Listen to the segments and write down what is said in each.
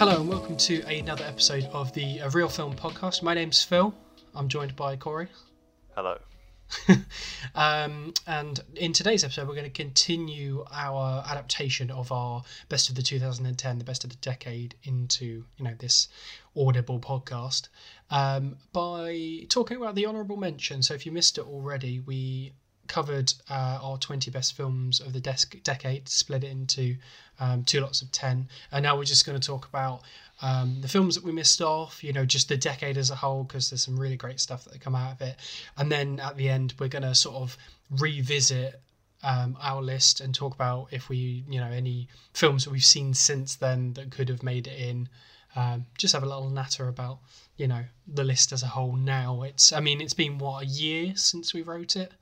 Hello and welcome to another episode of the uh, Real Film Podcast. My name's Phil. I'm joined by Corey. Hello. um, and in today's episode, we're going to continue our adaptation of our best of the 2010, the best of the decade, into you know this audible podcast um, by talking about the honourable mention. So if you missed it already, we covered uh, our 20 best films of the decade, split it into um, two lots of 10. And now we're just going to talk about um, the films that we missed off, you know, just the decade as a whole, because there's some really great stuff that come out of it. And then at the end, we're going to sort of revisit um, our list and talk about if we, you know, any films that we've seen since then that could have made it in. Um, just have a little natter about, you know, the list as a whole now. It's, I mean, it's been what, a year since we wrote it?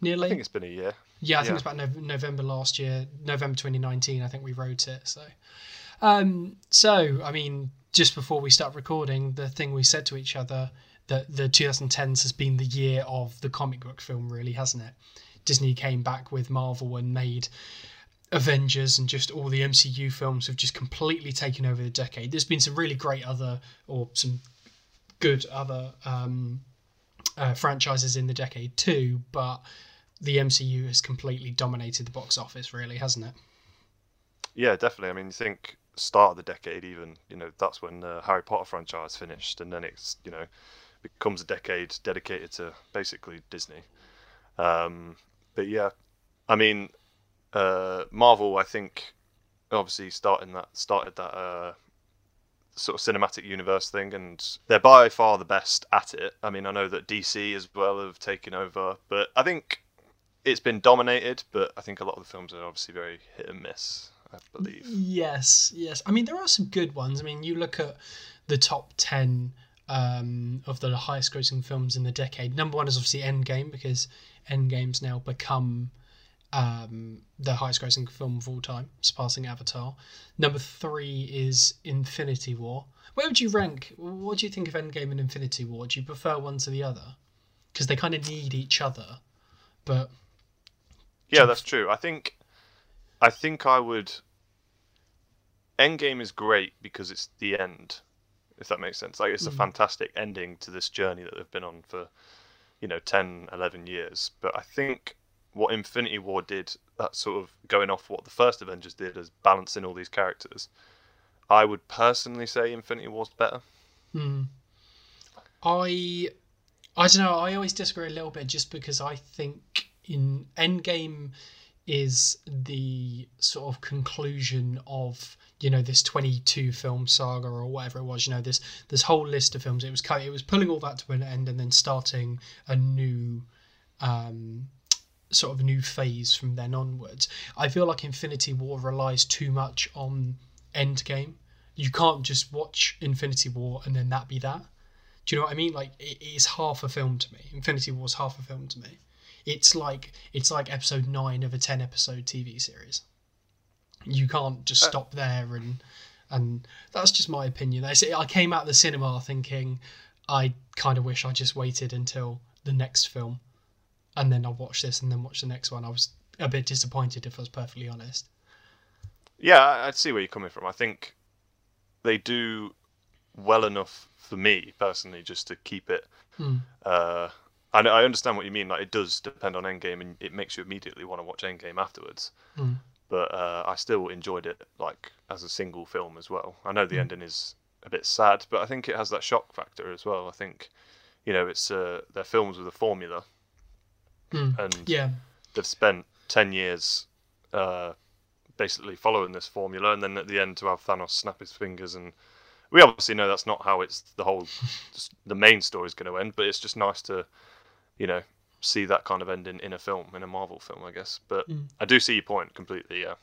Nearly? I think it's been a year. Yeah, I think Yeah. it's about Nov- November last year, November 2019. I think we wrote it. So, um, so I mean, just before we start recording, the thing we said to each other that the 2010s has been the year of the comic book film, really, hasn't it? Disney came back with Marvel and made Avengers and just all the MCU films have just completely taken over the decade. There's been some really great other or some good other um, uh, franchises in the decade too, but the MCU has completely dominated the box office, really, hasn't it? Yeah, definitely. I mean, you think start of the decade, even you know, that's when the Harry Potter franchise finished, and then it's you know becomes a decade dedicated to basically Disney. Um, but yeah, I mean, uh, Marvel, I think, obviously starting that started that uh, sort of cinematic universe thing, and they're by far the best at it. I mean, I know that DC as well have taken over, but I think it's been dominated. But I think a lot of the films are obviously very hit and miss. I believe. Yes, yes. I mean, there are some good ones. I mean, you look at the top 10 um, of the highest grossing films in the decade. Number one is obviously Endgame because Endgame's now become um, the highest grossing film of all time, surpassing Avatar. Number three is Infinity War. Where would you rank? What do you think of Endgame and Infinity War? Do you prefer one to the other? Because they kind of need each other, but Yeah, that's true. I think, I think I would. Endgame is great because it's the end, if that makes sense. Like it's a fantastic ending to this journey that they've been on for, you know, 10, 11 years. But I think what Infinity War did, that sort of going off what the first Avengers did as balancing all these characters. I would personally say Infinity War's better. I I don't know. I always disagree a little bit just because I think in Endgame is the sort of conclusion of you know this 22 film saga or whatever it was you know this this whole list of films it was it was pulling all that to an end and then starting a new um sort of new phase from then onwards i feel like infinity war relies too much on endgame you can't just watch infinity war and then that be that do you know what I mean? Like it is half a film to me. Infinity War's half a film to me. It's like it's like episode nine of a ten episode TV series. You can't just uh, stop there and and that's just my opinion. I I came out of the cinema thinking I kind of wish I just waited until the next film and then I'll watch this and then watch the next one. I was a bit disappointed if I was perfectly honest. Yeah, I- see where you're coming from. I think they do well enough for me personally, just to keep it. Uh, I I understand what you mean. Like it does depend on Endgame, and it makes you immediately want to watch Endgame afterwards. But uh, I still enjoyed it like as a single film as well. I know the ending is a bit sad, but I think it has that shock factor as well. I think you know it's uh, they're films with a formula, and Yeah. they've spent 10 years uh, basically following this formula and then at the end to have Thanos snap his fingers and we obviously know that's not how it's the whole the main story is going to end but it's just nice to you know see that kind of ending in a film in a Marvel film I guess but I do see your point completely yeah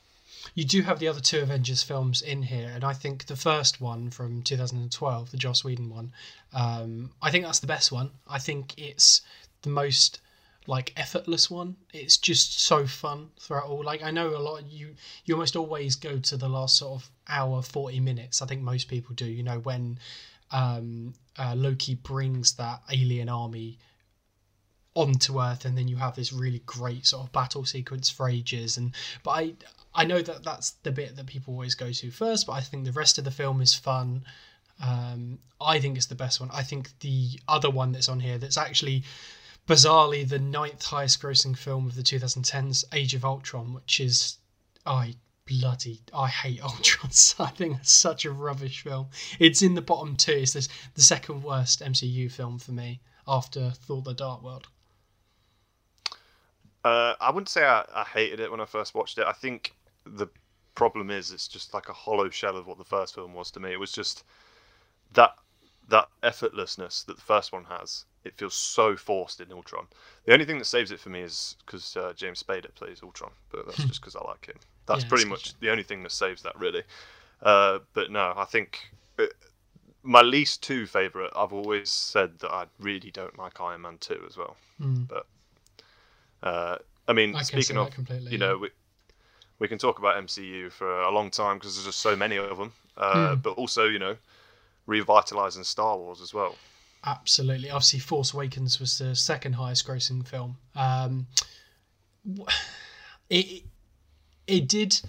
You do have the other two Avengers films in here, and I think the first one from 2012, the Joss Whedon one, um, I think that's the best one. I think it's the most like effortless one. It's just so fun throughout all. Like I know a lot. You you almost always go to the last sort of hour, forty minutes. I think most people do. You know when um, uh, Loki brings that alien army onto Earth, and then you have this really great sort of battle sequence for ages. And but I I know that that's the bit that people always go to first, but I think the rest of the film is fun. Um, I think it's the best one. I think the other one that's on here that's actually bizarrely the ninth highest grossing film of the 2010s, Age of Ultron, which is I bloody I hate Ultron. I think it's such a rubbish film. It's in the bottom two. It's this, the second worst MCU film for me after Thor: The Dark World. Uh, I wouldn't say I, I hated it when I first watched it. I think the problem is it's just like a hollow shell of what the first film was to me. It was just that that effortlessness that the first one has. It feels so forced in Ultron. The only thing that saves it for me is because uh, James Spader plays Ultron, but that's just because I like him. That's Yeah, pretty much the only thing that saves that, really. Uh, but no, I think uh, my least two favorite. I've always said that I really don't like Iron Man two as well. Mm. But uh, I mean, I speaking of you know, we, we can talk about MCU for a long time because there's just so many of them. Uh, Mm. But also, you know, revitalizing Star Wars as well. Absolutely. Obviously, Force Awakens was the second highest grossing film. Um, it it did.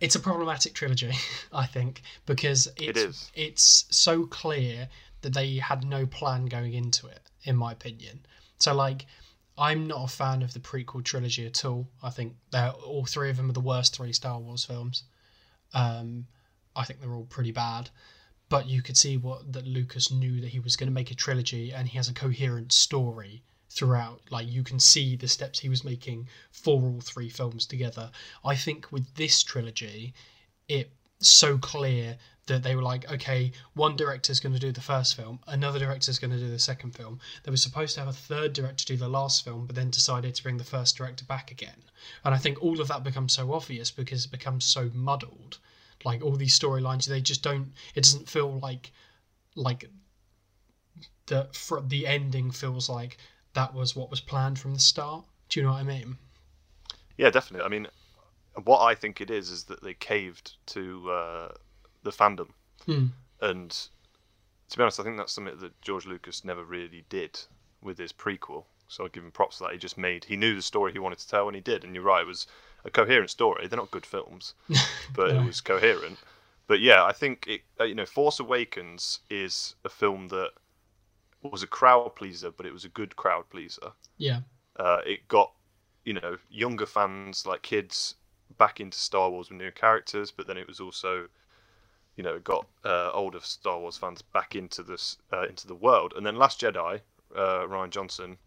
It's a problematic trilogy, I think, because it's is. it's so clear that they had no plan going into it, in my opinion. So, like, I'm not a fan of the prequel trilogy at all. I think they're all three of them are the worst three Star Wars films. Um, I think they're all pretty bad but you could see what that Lucas knew that he was going to make a trilogy and he has a coherent story throughout. Like you can see the steps he was making for all three films together. I think with this trilogy it's so clear that they were like okay one director's going to do the first film another director's going to do the second film. They were supposed to have a third director do the last film but then decided to bring the first director back again. And i think all of that becomes so obvious because it becomes so muddled like all these storylines they just don't it doesn't feel like like the fr- the ending feels like that was what was planned from the start do you know what i mean Yeah, definitely. I mean, what I think it is is that they caved to uh, the fandom, Hmm. and to be honest, I think that's something that George Lucas never really did with his prequel. So I give him props for that. He just made he knew the story he wanted to tell, and he did. And you're right, it was a coherent story. They're not good films, but No. it was coherent. But yeah, I think it. Uh, you know, Force Awakens is a film that was a crowd pleaser, but it was a good crowd pleaser yeah uh, it got you know younger fans like kids back into Star Wars with new characters, but then it was also you know it got uh, older Star Wars fans back into this uh, into the world. And then Last Jedi, uh, Rian Johnson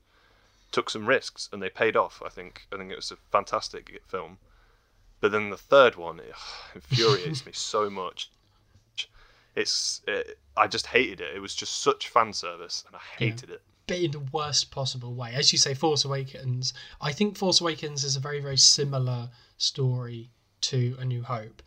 took some risks and they paid off. I think I think it was a fantastic film. But then the third one it infuriates me so much. It's it, I just hated it. It was just such fan service, and I Yeah. hated it. but in the worst possible way as you say force awakens i think force awakens is a very very similar story to a new hope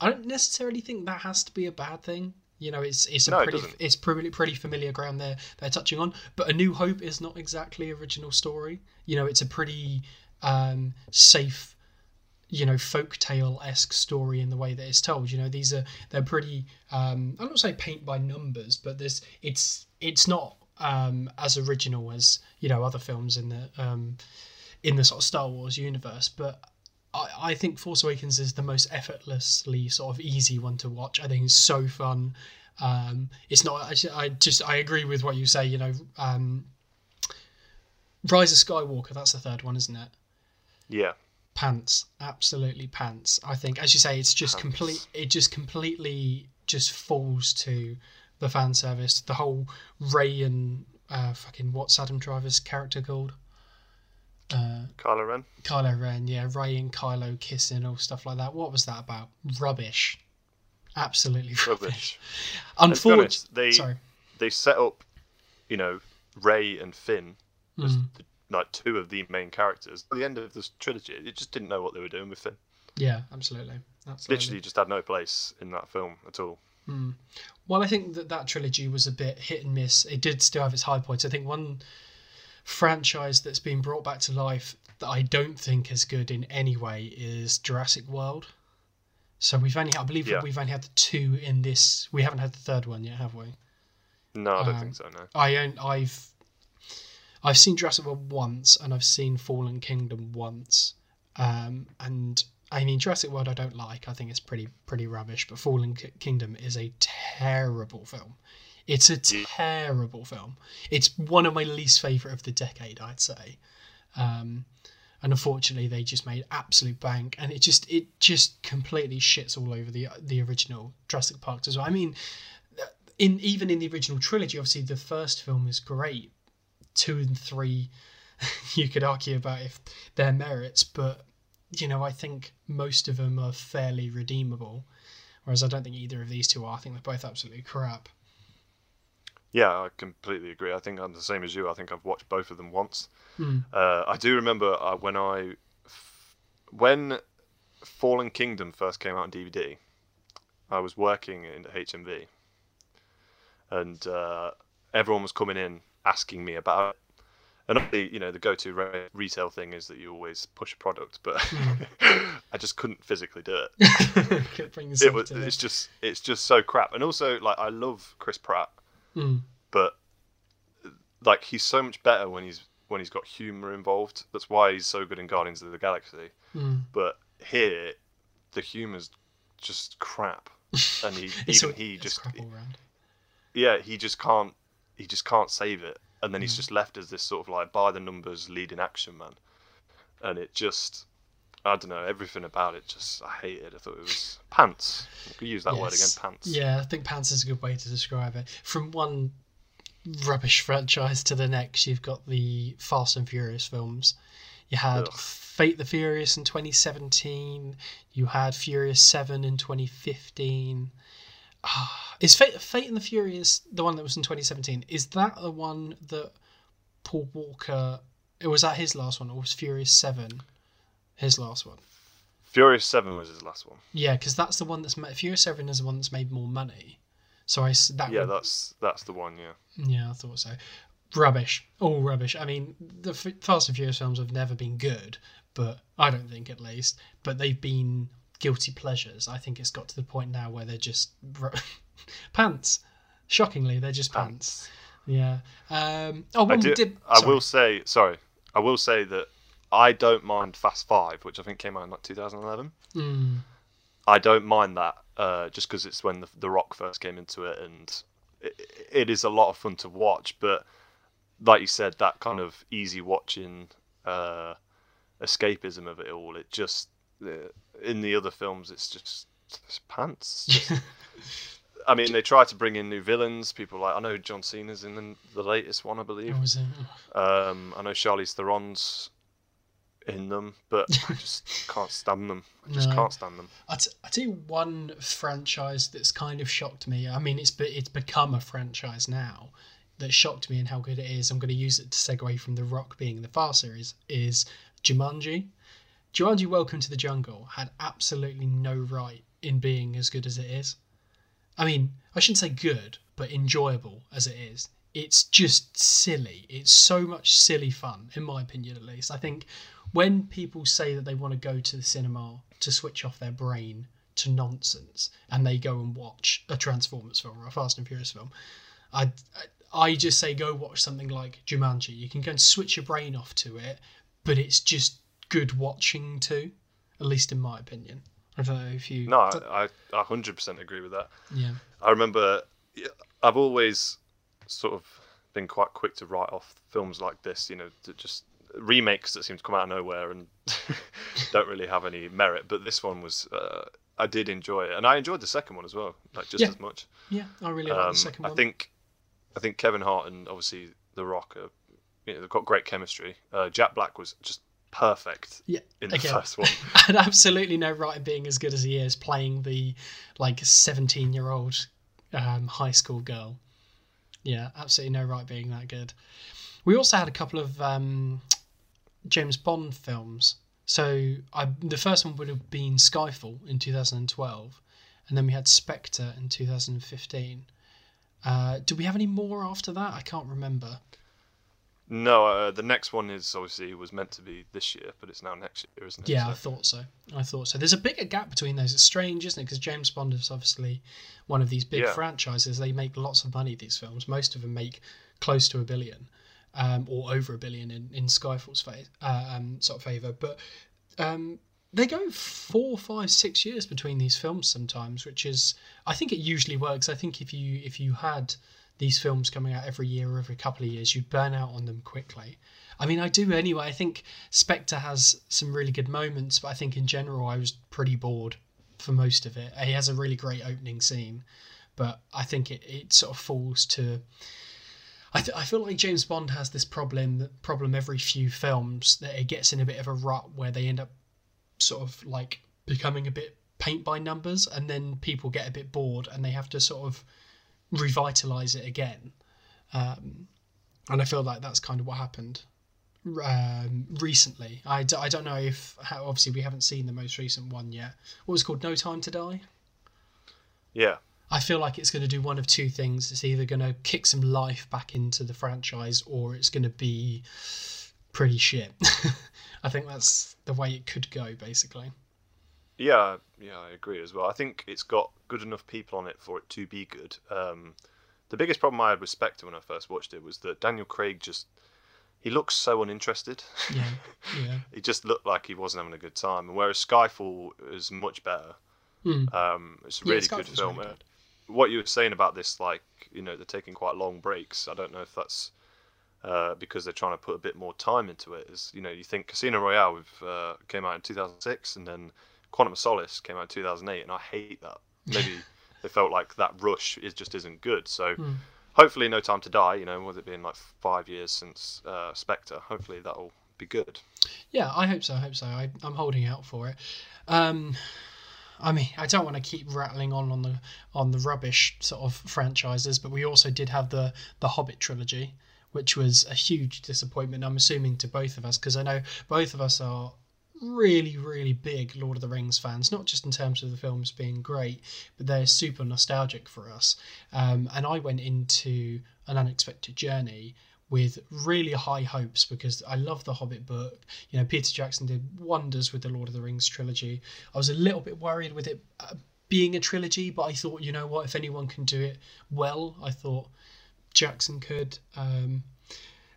i don't necessarily think that has to be a bad thing you know it's it's a No, pretty doesn't. it's pretty pretty familiar ground there they're touching on but a new hope is not exactly original story you know it's a pretty um safe you know folktale esque story in the way that it's told. You know, these are they're pretty. Um, I don't say paint by numbers, but this it's it's not um, as original as you know other films in the um, in the sort of Star Wars universe. But I, I think Force Awakens is the most effortlessly sort of easy one to watch. I think it's so fun. Um, it's not. I, I just I agree with what you say. You know, um, Rise of Skywalker. That's the third one, isn't it? Yeah. pants absolutely pants i think as you say it's just Pants. complete it just completely just falls to the fan service the whole Rey and uh fucking what's adam driver's character called uh Kylo Ren. kylo ren yeah Rey and kylo kissing or stuff like that what was that about rubbish absolutely rubbish, Rubbish. And to be unfortunately they sorry they set up, you know, Rey and Finn as Mm. the, like two of the main characters. At the end of this trilogy, it just didn't know what they were doing with Finn. yeah absolutely absolutely Literally, just had no place in that film at all. Mm. Well, I think that that trilogy was a bit hit and miss. It did still have its high points. I think one franchise that's been brought back to life that I don't think is good in any way is Jurassic World. So we've only, I believe, Yeah. we've only had the two in this. We haven't had the third one yet, have we? No, I don't Um, think so. No. I own, I've, I've seen Jurassic World once, and I've seen Fallen Kingdom once. Um, and I mean, Jurassic World I don't like. I think it's pretty pretty rubbish. But Fallen K- Kingdom is a terrible film. It's a terrible film. It's one of my least favorite of the decade, I'd say. Um, and unfortunately, they just made absolute bank, and it just it just completely shits all over the the original Jurassic Park as well. I mean, in even in the original trilogy, obviously the first film is great. Two and three, you could argue about if their merits, but you know I think most of them are fairly redeemable. Whereas I don't think either of these two are. I think they're both absolutely crap. Yeah, I completely agree. I think I'm the same as you. I think I've watched both of them once. Mm. Uh, I do remember uh, when I when Fallen Kingdom first came out on DVD. I was working in HMV, and uh, everyone was coming in asking me about it. And obviously, you know, the go-to re- retail thing is that you always push a product, but I just couldn't physically do it. It was, it's just, it's just so crap. And also, like, I love Chris Pratt, Mm. but like, he's so much better when he's when he's got humor involved. That's why he's so good in Guardians of the Galaxy. Mm. But here, the humor's just crap, and he even all- he just crap all round. yeah he just can't he just can't save it and then he's Mm. just left as this sort of like by the numbers leading action man and it just i don't know everything about it just i hate it i thought it was pants you could use that word again pants Yeah, I think pants is a good way to describe it. From one rubbish franchise to the next, you've got the Fast and Furious films. You had Ugh. Fate the Furious in 2017. You had Furious 7 in 2015. Ah, is Fate, Fate and the Furious the one that was in 2017? Is that the one that Paul Walker? It was that his last one, or was Furious 7 his last one? furious 7 was his last one Yeah, because that's the one that's ma- Furious Seven is the one that's made more money. So I that yeah would- that's that's the one yeah yeah I thought so. Rubbish, all rubbish. I mean, the F- Fast and Furious films have never been good, but I don't think at least. But they've been guilty pleasures. I think it's got to the point now where they're just pants. Shockingly, they're just pants. pants. Yeah. Um, oh, I, do, did. I will say sorry i will say that i don't mind fast 5 which i think came out in like 2011 Mm, I don't mind that uh, just because it's when the, the Rock first came into it, and it, it is a lot of fun to watch. But like you said, that kind of easy watching uh, escapism of it all, it just uh, in the other films, it's just it's pants. It's just- I mean, they try to bring in new villains. People like I know John Cena's in the, the latest one, I believe. it? Um, I know Charlize Theron's in them, but I just can't stand them. I just No. can't stand them. I t- I tell you one franchise that's kind of shocked me. I mean, it's be- it's become a franchise now that shocked me and how good it is. I'm going to use it to segue from The Rock being the Far series. Is Jumanji? Jumanji: Welcome to the Jungle had absolutely no right in being as good as it is. I mean, I shouldn't say good, but enjoyable as it is. It's just silly. It's so much silly fun, in my opinion, at least. I think when people say that they want to go to the cinema to switch off their brain to nonsense and they go and watch a Transformers film or a Fast and Furious film, I, I just say go watch something like Jumanji. You can go and switch your brain off to it, but it's just good watching too, at least in my opinion. I don't know if you. No, I, I 100% agree with that. Yeah. I remember I've always sort of been quite quick to write off films like this, you know, just remakes that seem to come out of nowhere and don't really have any merit. But this one was, uh, I did enjoy it, and I enjoyed the second one as well, like just Yeah. as much. Yeah, I really like Um, the second one. I think, I think Kevin Hart and obviously The Rock, are, you know, they've got great chemistry. Uh, Jack Black was just perfect yeah, in the again, first one. and absolutely no right in being as good as he is playing the like 17 year old um, high school girl. Yeah, absolutely no right being that good. We also had a couple of um, James Bond films. So I, the first one would have been Skyfall in 2012, and then we had Spectre in 2015. Uh, did we have any more after that? I can't remember. No, uh, the next one is obviously was meant to be this year, but it's now next year, isn't it? Yeah, So- I thought so. I thought so. There's a bigger gap between those. It's strange, isn't it? Because James Bond is obviously one of these big Yeah. franchises. They make lots of money. These films, most of them make close to a billion. um, or over a billion in in Skyfall's fa- uh, um, sort of favor. But um, they go four, five, six years between these films sometimes, which is I think it usually works. I think if you if you had these films coming out every year or every couple of years, you'd burn out on them quickly. I mean, I do anyway. I think Spectre has some really good moments, but I think in general I was pretty bored for most of it. He has a really great opening scene, but I think it, it sort of falls to. I, th- I feel like James Bond has this problem problem every few films that it gets in a bit of a rut where they end up sort of like becoming a bit paint by numbers, and then people get a bit bored and they have to sort of revitalize it again. Um, and I feel like that's kind of what happened um, recently. I d- I don't know if how, obviously we haven't seen the most recent one yet. What was called No Time to Die. Yeah, I feel like it's going to do one of two things. It's either going to kick some life back into the franchise, or it's going to be pretty shit. I think that's the way it could go, basically. Yeah, yeah. I agree as well. I think it's got good enough people on it for it to be good. Um, the biggest problem I had with Spectre when I first watched it was that Daniel Craig just he looks so uninterested. Yeah, yeah. he just looked like he wasn't having a good time. And whereas Skyfall is much better. Hmm. Um, it's a Yeah, really good film. really good. What you were saying about this, like you know, they're taking quite long breaks. I don't know if that's uh, because they're trying to put a bit more time into it. As you know, you think Casino Royale with, uh, came out in 2006, and then Quantum of Solace came out in 2008, and I hate that. Maybe they felt like that rush is just isn't good. So Hmm. hopefully, No Time to Die. You know, with it being like five years since uh, Spectre, hopefully that'll be good. Yeah, I hope so. I hope so. I, I'm holding out for it. Um, I mean, I don't want to keep rattling on on the on the rubbish sort of franchises, but we also did have the the Hobbit trilogy, which was a huge disappointment. I'm assuming to both of us because I know both of us are really really big Lord of the Rings fans, not just in terms of the films being great, but they're super nostalgic for us. Um, and I went into an unexpected journey with really high hopes because I love the Hobbit book. You know, Peter Jackson did wonders with the Lord of the Rings trilogy. I was a little bit worried with it uh, being a trilogy, but I thought, you know what, if anyone can do it well, I thought Jackson could. Um,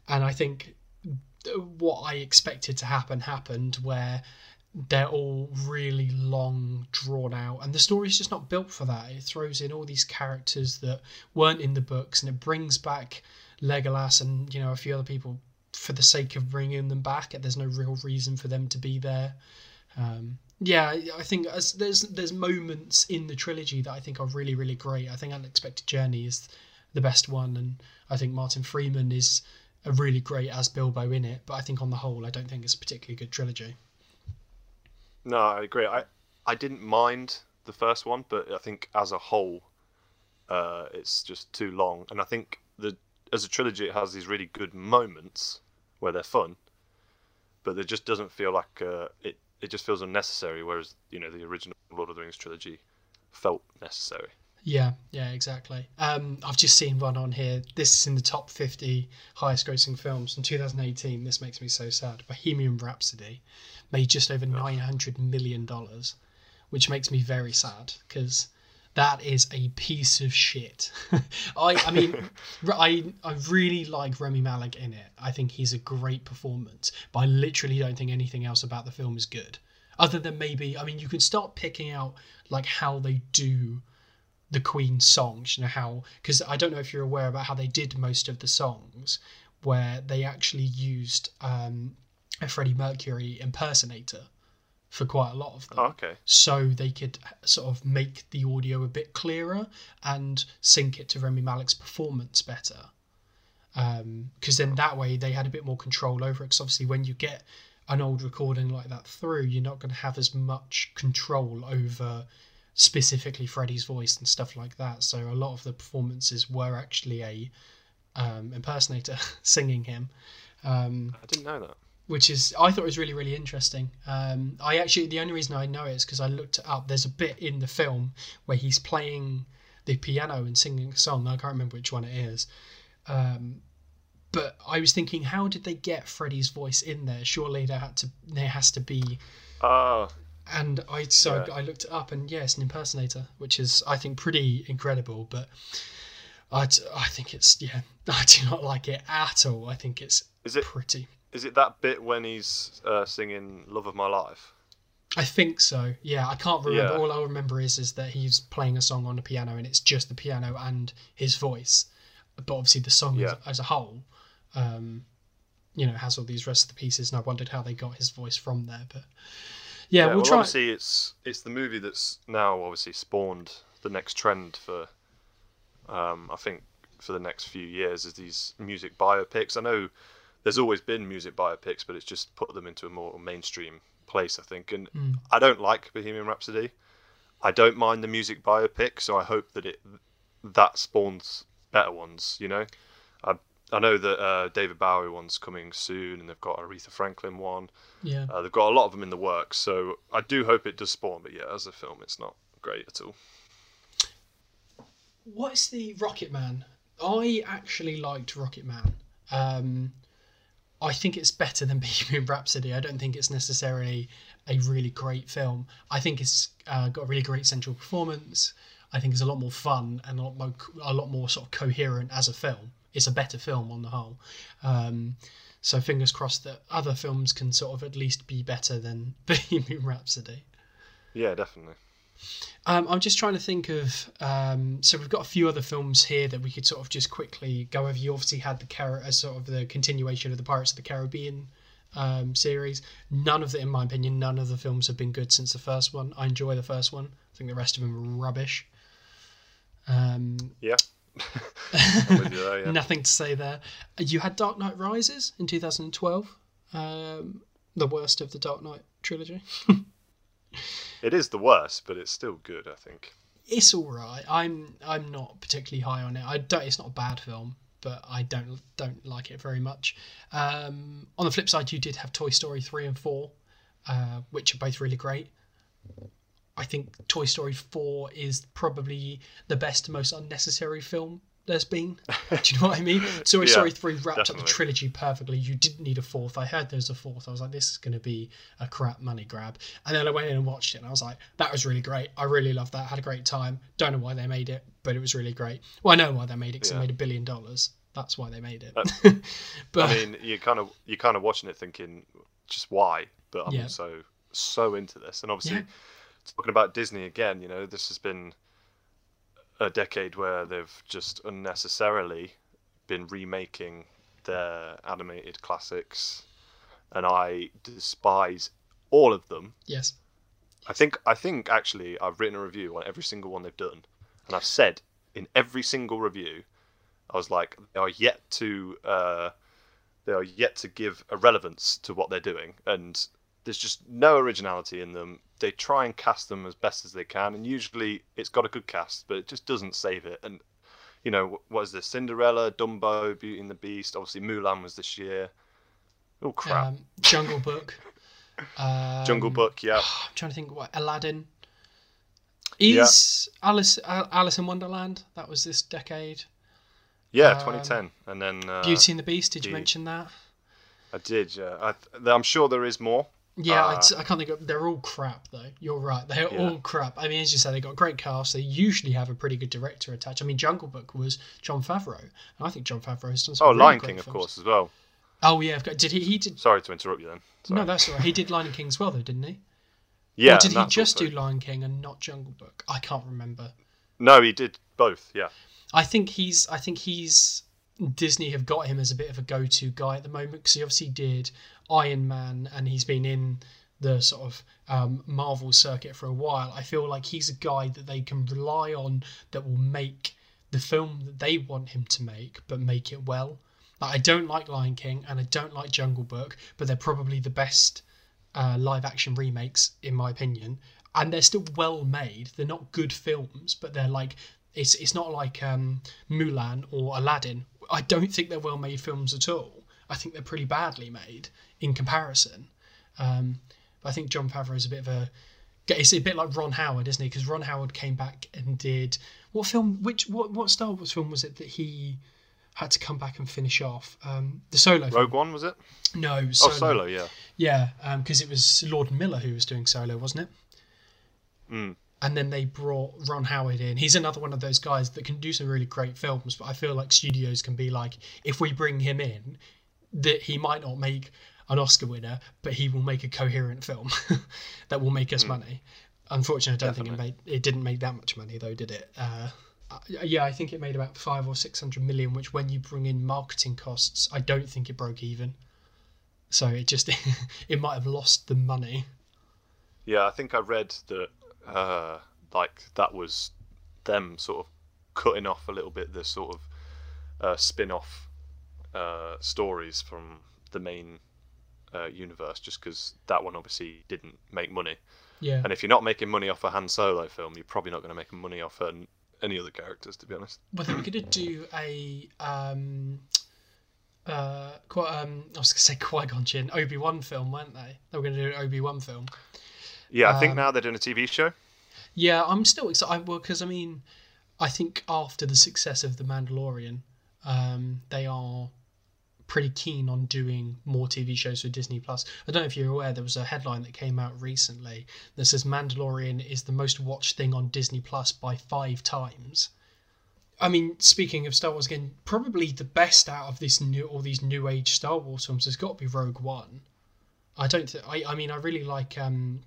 and I think what I expected to happen happened where they're all really long drawn out and the story's just not built for that. It throws in all these characters that weren't in the books and it brings back legolas and you know a few other people for the sake of bringing them back there's no real reason for them to be there. Um, yeah i think as there's there's moments in the trilogy that i think are really really great. I think unexpected journey is the best one and i think martin freeman is a really great as bilbo in it but i think on the whole i don't think it's a particularly good trilogy No, I agree. I I didn't mind the first one, but I think as a whole, uh, it's just too long. And I think the as a trilogy, it has these really good moments where they're fun, but it just doesn't feel like uh, it. It just feels unnecessary. Whereas you know the original Lord of the Rings trilogy felt necessary. Yeah, yeah, exactly. Um, I've just seen one on here. This is in the top 50 highest grossing films in 2018. This makes me so sad. Bohemian Rhapsody made just over $900 million, which makes me very sad because that is a piece of shit. I, I mean, I, I really like Rami Malek in it. I think he's a great performance, but I literally don't think anything else about the film is good. Other than maybe, I mean, you can start picking out like how they do the Queen songs, you know how because I don't know if you're aware about how they did most of the songs, where they actually used um, a Freddie Mercury impersonator for quite a lot of them, Oh, okay. so they could sort of make the audio a bit clearer and sync it to Rami Malek's performance better. Because then that way they had a bit more control over it. Because obviously, when you get an old recording like that through, you're not going to have as much control over specifically Freddie's voice and stuff like that. So a lot of the performances were actually a um, impersonator singing him, um, I didn't know that. which is I thought was really really interesting. Um, I actually the only reason I know it is because I looked it up. There's a bit in the film where he's playing the piano and singing a song. I can't remember which one it is. Um, but I was thinking, how did they get Freddie's voice in there? Surely there had to, there has to be Oh, and I so Yeah. I looked it up, and yes, an impersonator, which is I think pretty incredible. But I, I think it's yeah. I do not like it at all. I think it's Is it pretty. is it that bit when he's uh, singing "Love of My Life"? I think so. Yeah, I can't remember. Yeah. All I remember is is that he's playing a song on the piano, and it's just the piano and his voice. But obviously, the song Yeah. as, as a whole, um, you know, has all these rest of the pieces, and I wondered how they got his voice from there. But yeah, we'll well, try. obviously it's it's the movie that's now obviously spawned the next trend for, um, I think for the next few years is these music biopics. I know there's always been music biopics, but it's just put them into a more mainstream place, I think. And Mm. I don't like Bohemian Rhapsody. I don't mind the music biopic, so I hope that it that spawns better ones. You know, I I know that uh, David Bowie one's coming soon, and they've got Aretha Franklin one. Yeah, Uh, they've got a lot of them in the works, so I do hope it does spawn. But yeah, as a film, it's not great at all. what's the Rocket Man? I actually liked Rocket Man. Um, I think it's better than Bohemian Rhapsody. I don't think it's necessarily a really great film. I think it's uh, got a really great central performance. I think it's a lot more fun and a lot more, a lot more sort of coherent as a film. It's a better film on the whole. Um, so fingers crossed that other films can sort of at least be better than Bohemian Rhapsody. Yeah, definitely. Um, I'm just trying to think of. Um, so we've got a few other films here that we could sort of just quickly go over. You obviously had the Car- uh, sort of the continuation of the Pirates of the Caribbean um, series. None of the, in my opinion, none of the films have been good since the first one. I enjoy the first one. I think the rest of them are rubbish. Um, Yeah. I'm with you there, yeah. Nothing to say there. You had Dark Knight Rises in 2012. Um, the worst of the Dark Knight trilogy. It is the worst, but it's still good. I think. it's all right. I'm I'm not particularly high on it. I don't. It's not a bad film, but I don't don't like it very much. Um, on the flip side, you did have Toy Story three and four, uh, which are both really great. I think Toy Story four is probably the best, most unnecessary film there's been. Do you know what I mean? Toy Yeah, Story three wrapped up the trilogy perfectly. You didn't need a fourth. I heard there was a fourth. I was like, this is going to be a crap money grab. And then I went in and watched it, and I was like, that was really great. I really loved that. Had a great time. Don't know why they made it, but it was really great. Well, I know why they made it because Yeah. it made a billion dollars. That's why they made it. Uh, but I mean, you're kind of you're kind of watching it thinking, just why? But I'm Yeah. so so into this, and obviously. Talking about Disney again. You know, this has been a decade where they've just unnecessarily been remaking their animated classics, and I despise all of them. yes, I think I think actually I've written a review on every single one they've done, and I've said in every single review, I was like, they are yet to uh, they are yet to give a relevance to what they're doing, and there's just no originality in them. They try and cast them as best as they can, and usually it's got a good cast, but it just doesn't save it. And you know, wh- what is this? Cinderella, Dumbo, Beauty and the Beast. Obviously, Mulan was this year. Oh crap! um, Jungle Book. Um, Jungle Book, yeah. I'm trying to think what Aladdin is. Alice Alice in Wonderland. That was this decade. Yeah, Um, 2010, and then uh, Beauty and the Beast. Did you mention that? I did. Yeah, I, I'm sure there is more. Yeah, Uh, I, I can't think of. They're all crap though. You're right. They're Yeah. all crap. I mean, as you say, they got great cast. They usually have a pretty good director attached. I mean, Jungle Book was Jon Favreau, and I think Jon Favreau has done some. Oh, really Lion King, of course, as well. Oh yeah, I've got- did he? He did. Sorry to interrupt you then. Sorry. No, that's all right. He did Lion King as well, though, didn't he? yeah. or did he just also- do Lion King and not Jungle Book? I can't remember. No, he did both. Yeah. I think he's. I think he's. Disney have got him as a bit of a go-to guy at the moment because he obviously did Iron Man and he's been in the sort of um, Marvel circuit for a while. I feel like he's a guy that they can rely on that will make the film that they want him to make, but make it well. Like, I don't like Lion King and I don't like Jungle Book, but they're probably the best uh, live-action remakes in my opinion, and they're still well made. They're not good films, but they're like it's it's not like um, Mulan or Aladdin. I don't think they're well made films at all. I think they're pretty badly made in comparison. Um, but I think Jon Favreau is a bit of a it's a bit like Ron Howard, isn't he? Because Ron Howard came back and did what film? Which what what Star Wars film was it that he had to come back and finish off? Um, the Solo. film. Rogue One was it? No, Oh, Solo. Solo. Yeah. Yeah, because it was Lord Miller who was doing Solo, wasn't it? Mm. And then they brought Ron Howard in. He's another one of those guys that can do some really great films, but I feel like studios can be like, if we bring him in, that he might not make an Oscar winner, but he will make a coherent film that will make us mm. money. Unfortunately, I don't Definitely. think it made it didn't make that much money though, did it? Uh, yeah, I think it made about five or six hundred million, which when you bring in marketing costs, I don't think it broke even. So it just it might have lost the money. Yeah, I think I read that uh, like that was them sort of cutting off a little bit the sort of uh, spin-off uh, stories from the main uh, universe, just because that one obviously didn't make money. Yeah. And if you're not making money off a Han Solo film, you're probably not going to make money off an, any other characters, to be honest. Well, they were going to do a um, uh, quite, um, I was going to say Qui Gon Jinn Obi Wan film, weren't they? They were going to do an Obi Wan film. Yeah, I think um, now they're doing a TV show. Yeah, I'm still excited. Well, because I mean, I think after the success of The Mandalorian, um, they are pretty keen on doing more TV shows for Disney Plus. I don't know if you're aware, there was a headline that came out recently that says Mandalorian is the most watched thing on Disney Plus by five times. I mean, speaking of Star Wars again, probably the best out of this new all these new age Star Wars films has got to be Rogue One. I don't. Th- I. I mean, I really like um,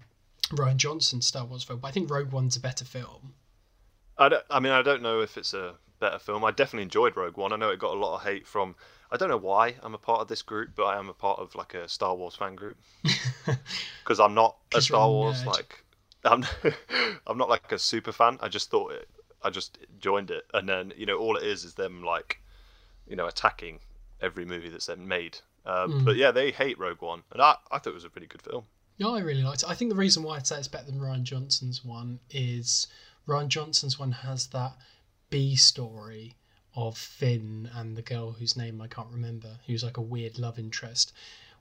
Rian Johnson's Star Wars film, but I think Rogue One's a better film. I, don't, I mean, I don't know if it's a better film. I definitely enjoyed Rogue One. I know it got a lot of hate from. I don't know why I'm a part of this group, but I am a part of like a Star Wars fan group because I'm not a Star Wars like I'm. I'm not like a super fan. I just thought it. I just joined it, and then you know all it is is them like, you know, attacking every movie that's then made. Um, mm. But yeah, they hate Rogue One, and I, I thought it was a pretty good film. Yeah, I really liked it. I think the reason why I'd say it's better than Rian Johnson's one is Rian Johnson's one has that B story of Finn and the girl whose name I can't remember, who's like a weird love interest,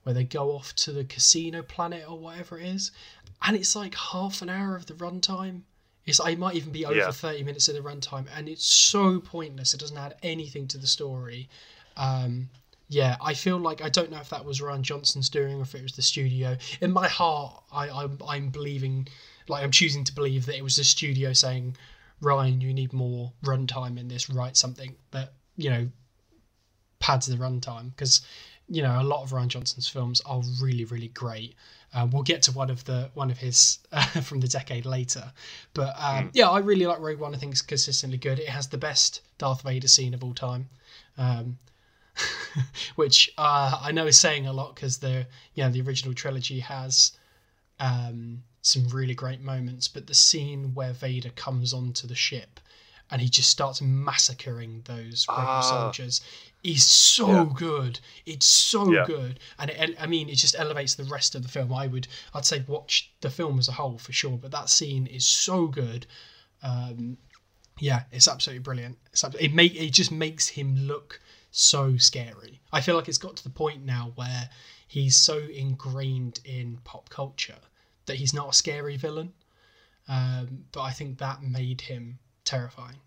where they go off to the casino planet or whatever it is, and it's like half an hour of the runtime. It's it might even be over yeah. thirty minutes of the runtime, and it's so pointless. It doesn't add anything to the story. Um, yeah, I feel like I don't know if that was Rian Johnson's doing or if it was the studio. In my heart, I, I'm, I'm believing, like I'm choosing to believe that it was the studio saying, Rian, you need more runtime in this. Write something that you know pads the runtime because you know a lot of Rian Johnson's films are really really great. Uh, we'll get to one of the one of his uh, from the decade later, but um, mm. yeah, I really like Rogue One. I think it's consistently good. It has the best Darth Vader scene of all time. Um, which uh, I know is saying a lot because the you know the original trilogy has um, some really great moments, but the scene where Vader comes onto the ship and he just starts massacring those rebel ah. soldiers is so yeah. good. It's so yeah. good, and it, I mean, it just elevates the rest of the film. I would, I'd say, watch the film as a whole for sure, but that scene is so good. Um, yeah, it's absolutely brilliant. It's, it make it just makes him look so scary. I feel like it's got to the point now where he's so ingrained in pop culture that he's not a scary villain. Um, but I think that made him terrifying.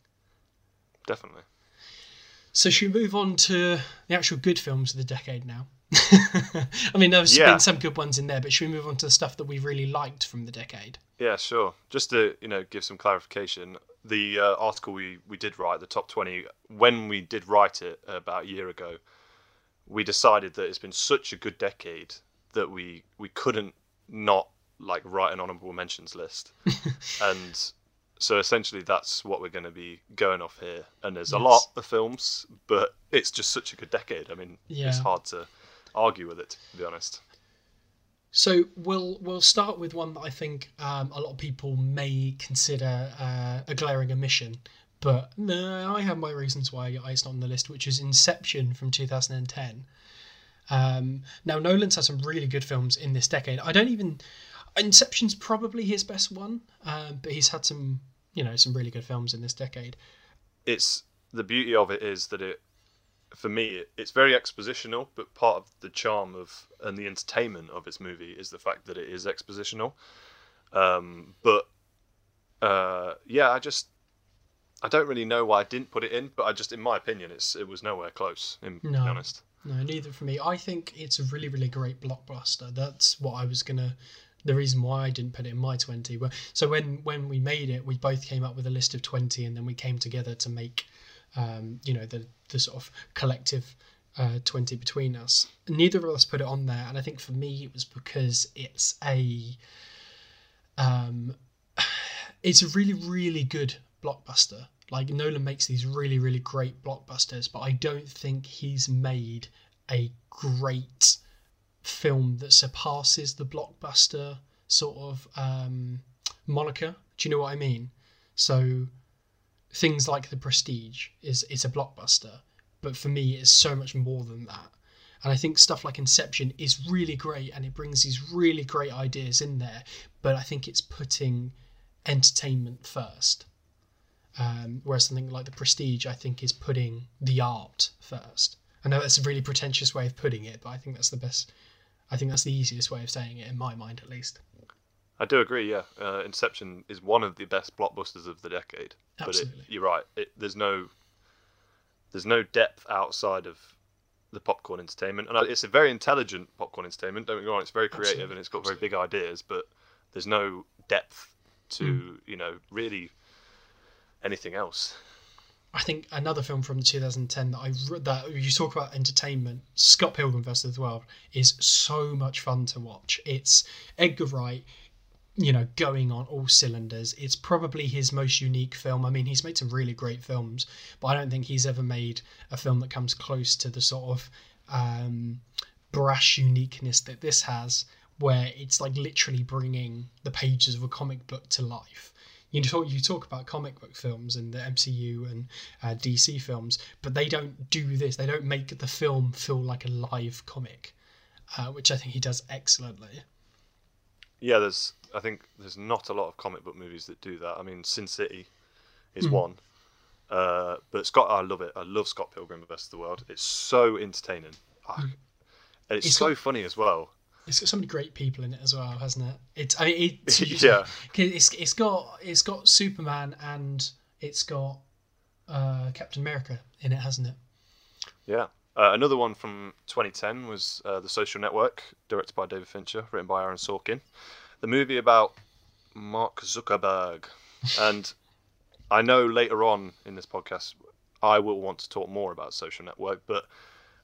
Definitely. So should we move on to the actual good films of the decade now? I mean, there's yeah. been some good ones in there, but should we move on to the stuff that we really liked from the decade? Yeah, sure. Just to you know give some clarification, the uh, article we, we did write, the top 20, when we did write it about a year ago, we decided that it's been such a good decade that we we couldn't not like write an honorable mentions list. and so essentially that's what we're going to be going off here. And there's yes. a lot of films, but it's just such a good decade. I mean, yeah. it's hard to argue with it, to be honest. So we'll we'll start with one that I think um, a lot of people may consider uh, a glaring omission, but no, I have my reasons why it's not on the list, which is Inception from 2010. Um, now Nolan's had some really good films in this decade. I don't even Inception's probably his best one, uh, but he's had some you know some really good films in this decade. It's the beauty of it is that it for me, it's very expositional, but part of the charm of and the entertainment of its movie is the fact that it is expositional. Um, but uh, yeah, I just I don't really know why I didn't put it in, but I just, in my opinion, it's it was nowhere close. In no, be honest, no, neither for me. I think it's a really, really great blockbuster. That's what I was gonna the reason why I didn't put it in my 20. But so when when we made it, we both came up with a list of 20, and then we came together to make, um, you know, the the sort of collective uh, 20 between us. Neither of us put it on there, and I think for me it was because it's a, um, it's a really really good blockbuster. Like Nolan makes these really really great blockbusters, but I don't think he's made a great film that surpasses the blockbuster sort of um, moniker. Do you know what I mean? So things like The Prestige is is a blockbuster, but for me, it's so much more than that. And I think stuff like Inception is really great, and it brings these really great ideas in there. But I think it's putting entertainment first. Um, whereas something like The Prestige, I think, is putting the art first. I know that's a really pretentious way of putting it, but I think that's the best. I think that's the easiest way of saying it in my mind, at least. I do agree. Yeah, uh, Inception is one of the best blockbusters of the decade. Absolutely. But it, you're right. It, there's no there's no depth outside of the popcorn entertainment, and it's a very intelligent popcorn entertainment. Don't get me wrong; it's very creative Absolutely. and it's got very big ideas, but there's no depth to Mm. you know really anything else. I think another film from 2010 that I that you talk about entertainment, Scott Pilgrim vs. the World, is so much fun to watch. It's Edgar Wright, you know, going on all cylinders. It's probably his most unique film. I mean, he's made some really great films, but I don't think he's ever made a film that comes close to the sort of um, brash uniqueness that this has, where it's like literally bringing the pages of a comic book to life you talk you talk about comic book films and the MCU and uh, DC films, but they don't do this. They don't make the film feel like a live comic, uh, which I think he does excellently. Yeah, there's I think there's not a lot of comic book movies that do that. I mean, Sin City is Mm. one, uh, but Scott, I love it. I love Scott Pilgrim vs. the World. It's so entertaining, Ah, and it's, It's so got- funny as well. It's got so many great people in it as well, hasn't it? It's I mean, it's, Yeah. It's it's got it's got Superman and it's got uh, Captain America in it, hasn't it? Yeah. Uh, another one from 2010 was uh, The Social Network, directed by David Fincher, written by Aaron Sorkin. The movie about Mark Zuckerberg. and I know later on in this podcast, I will want to talk more about Social Network, but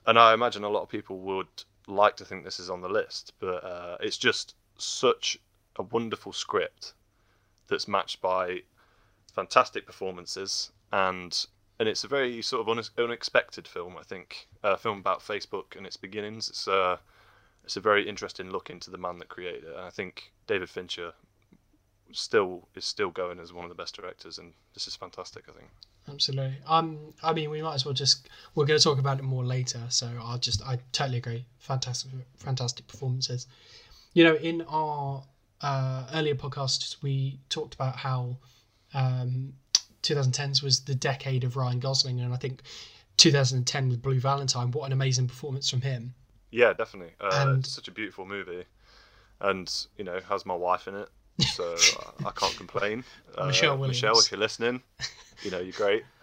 and I imagine a lot of people would like to think this is on the list, but uh, it's just such a wonderful script that's matched by fantastic performances and and it's a very sort of unex- unexpected film. I think a film about Facebook and its beginnings. It's a it's a very interesting look into the man that created it. And I think David Fincher still is still going as one of the best directors, and this is fantastic. I think. Absolutely. Um, I mean, we might as well just we're going to talk about it more later. So I'll just I totally agree. Fantastic, fantastic performances. You know, in our uh, earlier podcasts, we talked about how um, 2010s was the decade of Ryan Gosling, and I think 2010 with Blue Valentine. What an amazing performance from him. Yeah, definitely. Uh, And- It's such a beautiful movie, and you know has my wife in it, so I- I can't complain. Uh, Michelle Michelle, if you're listening, you know you're great.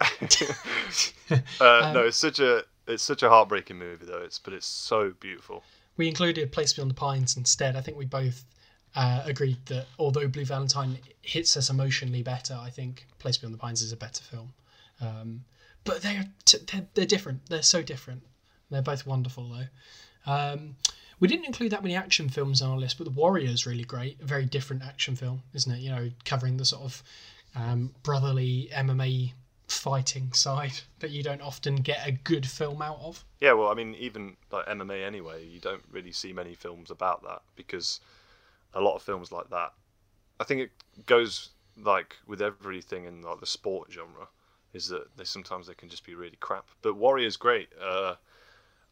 uh, Um, no, it's such a it's such a heartbreaking movie though. It's but it's so beautiful. we included Place Beyond the Pines instead. I think we both uh, agreed that although Blue Valentine hits us emotionally better, I think Place Beyond the Pines is a better film. Um, but they're, t- they're they're different. They're so different. They're both wonderful though. Um, we didn't include that many action films on our list, but The Warrior is really great. A very different action film, isn't it? You know, covering the sort of um, brotherly MMA fighting side that you don't often get a good film out of. Yeah, well, I mean, even like MMA anyway, you don't really see many films about that because a lot of films like that, I think it goes like with everything in like the sport genre, is that they sometimes they can just be really crap. But Warrior's great. Uh,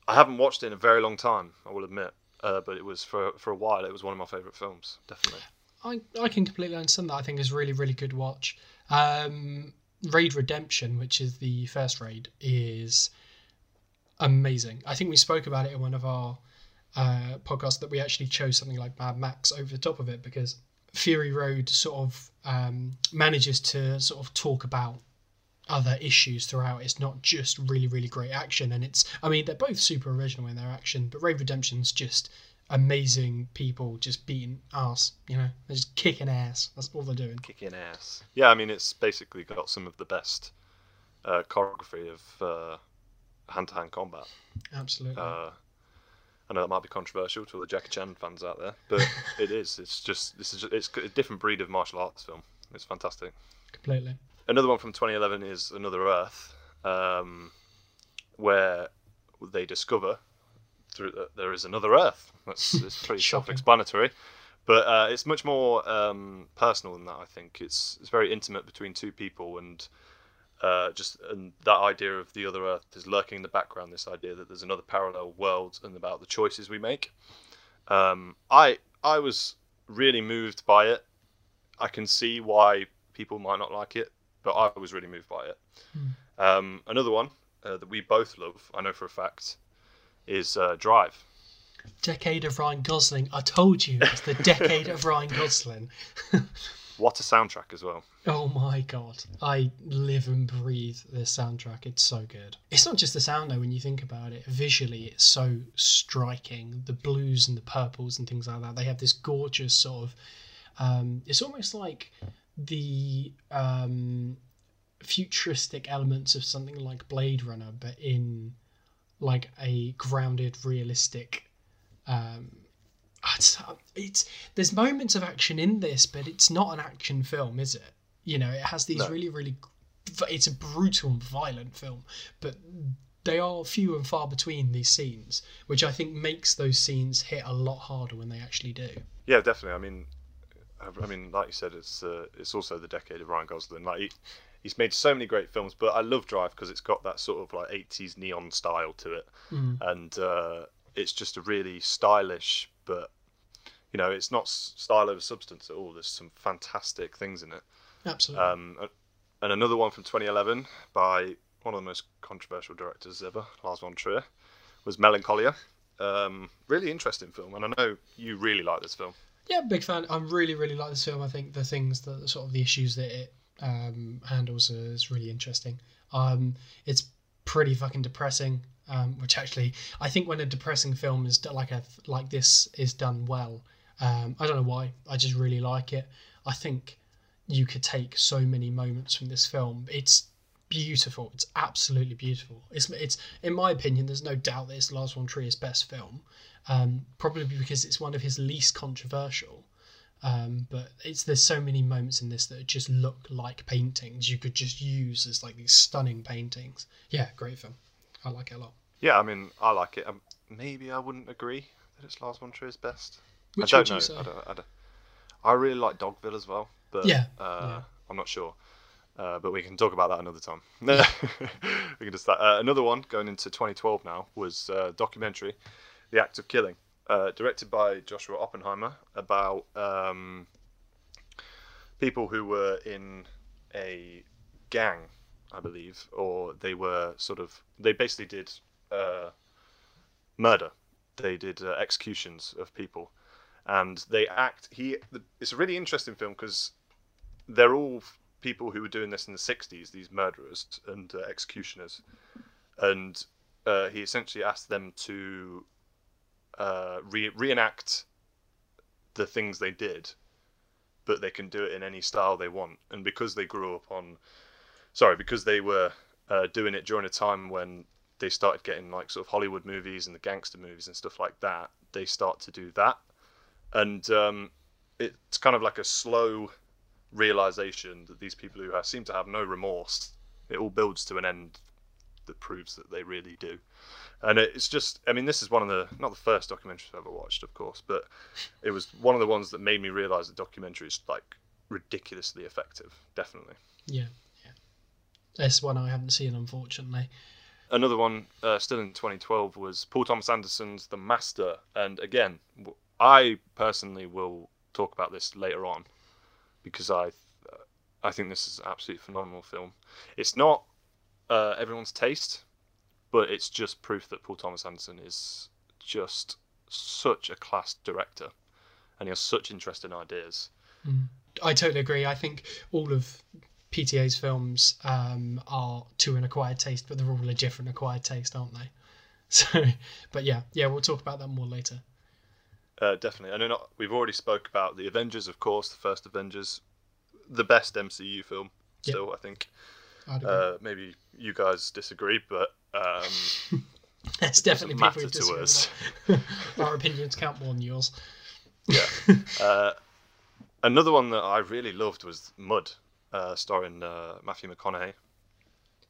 I haven't watched it in a very long time, I will admit, uh, but it was for for a while. It was one of my favourite films, definitely. I, I can completely understand that. I think it's really, really good watch. Um, Raid Redemption, which is the first raid, is amazing. I think we spoke about it in one of our uh, podcasts that we actually chose something like Mad Max over the top of it because Fury Road sort of um, manages to sort of talk about other issues throughout. It's not just really, really great action, and it's I mean they're both super original in their action, but Raid Redemption's just amazing people just beating ass. You know, they're just kicking ass. That's all they're doing. Kicking ass. Yeah, I mean, it's basically got some of the best uh, choreography of uh, hand-to-hand combat. Absolutely. Uh, I know that might be controversial to all the Jackie Chan fans out there, but it is. It's just this is just, it's a different breed of martial arts film. It's fantastic. Completely. Another one from 2011 is Another Earth, um, where they discover through that there is another Earth. That's pretty self-explanatory, but uh, it's much more um, personal than that. I think it's it's very intimate between two people, and uh, just and that idea of the other Earth is lurking in the background. This idea that there's another parallel world and about the choices we make. Um, I I was really moved by it. I can see why people might not like it, but I was really moved by it. Um, another one uh, that we both love, I know for a fact, is uh, Drive. Decade of Ryan Gosling. I told you it's the decade of Ryan Gosling. What a soundtrack as well. Oh my god. I live and breathe this soundtrack. It's so good. It's not just the sound though when you think about it. Visually it's so striking. The blues and the purples and things like that. They have this gorgeous sort of um, it's almost like the um, futuristic elements of something like Blade Runner, but in like a grounded, realistic um, it's, it's there's moments of action in this, but it's not an action film, is it? You know, it has these No. really, really. It's a brutal and violent film, but they are few and far between these scenes, which I think makes those scenes hit a lot harder when they actually do. Yeah, definitely. I mean, I- mean, like you said, it's uh, it's also the decade of Ryan Gosling. Like he, he's made so many great films, but I love Drive because it's got that sort of like '80s neon style to it, Mm. and uh, it's just a really stylish, but you know, it's not style over substance at all. There's some fantastic things in it. Absolutely. Um, and another one from 2011 by one of the most controversial directors ever, Lars von Trier, was Melancholia. Um, really interesting film, and I know you really like this film. Yeah, big fan. I'm really, really like this film. I think the things that sort of the issues that it um, handles is really interesting. Um, it's pretty fucking depressing. Um, which actually, I think when a depressing film is like a like this is done well, um, I don't know why. I just really like it. I think you could take so many moments from this film. It's beautiful. It's absolutely beautiful. It's it's in my opinion. There's no doubt that it's Lars von Trier's best film um, probably because it's one of his least controversial. Um, but it's there's so many moments in this that just look like paintings you could just use as like these stunning paintings. Yeah, great film. I like it a lot. Yeah, I mean, I like it. Um, maybe I wouldn't agree that it's Lars von Trier's best. Which I would don't know. I, don't, I, don't, I really like Dogville as well, but Yeah, uh, yeah. I'm not sure. Uh, but we can talk about that another time. we can just uh, another one going into 2012 now was uh, documentary, The Act of Killing, uh, directed by Joshua Oppenheimer about um, people who were in a gang, I believe, or they were sort of they basically did uh, murder. They did uh, executions of people, and they act. He. It's a really interesting film because they're all people who were doing this in the 60s, these murderers and uh, executioners. And uh, he essentially asked them to uh, re- reenact the things they did, but they can do it in any style they want. And because they grew up on, sorry, because they were uh, doing it during a time when they started getting like sort of Hollywood movies and the gangster movies and stuff like that, they start to do that. And um, it's kind of like a slow realization that these people who have, seem to have no remorse, it all builds to an end that proves that they really do. And it's just, I mean, this is one of the, not the first documentaries I've ever watched, of course, but it was one of the ones that made me realize that documentary is like ridiculously effective, definitely. Yeah, yeah. That's one I haven't seen, unfortunately. Another one, uh, still in 2012, was Paul Thomas Anderson's The Master. And again, I personally will talk about this later on because I, I think this is an absolutely phenomenal film. It's not uh, everyone's taste, but it's just proof that Paul Thomas Anderson is just such a class director, and he has such interesting ideas. I totally agree. I think all of PTA's films um, are to an acquired taste, but they're all a different acquired taste, aren't they? So, but yeah, yeah, we'll talk about that more later. Uh, definitely. I know not. We've already spoke about the Avengers, of course, the first Avengers, the best MCU film. Yep. Still, I think. Uh, maybe you guys disagree, but um, it definitely matter to us. Our opinions count more than yours. yeah. Uh, another one that I really loved was Mud, uh, starring uh, Matthew McConaughey.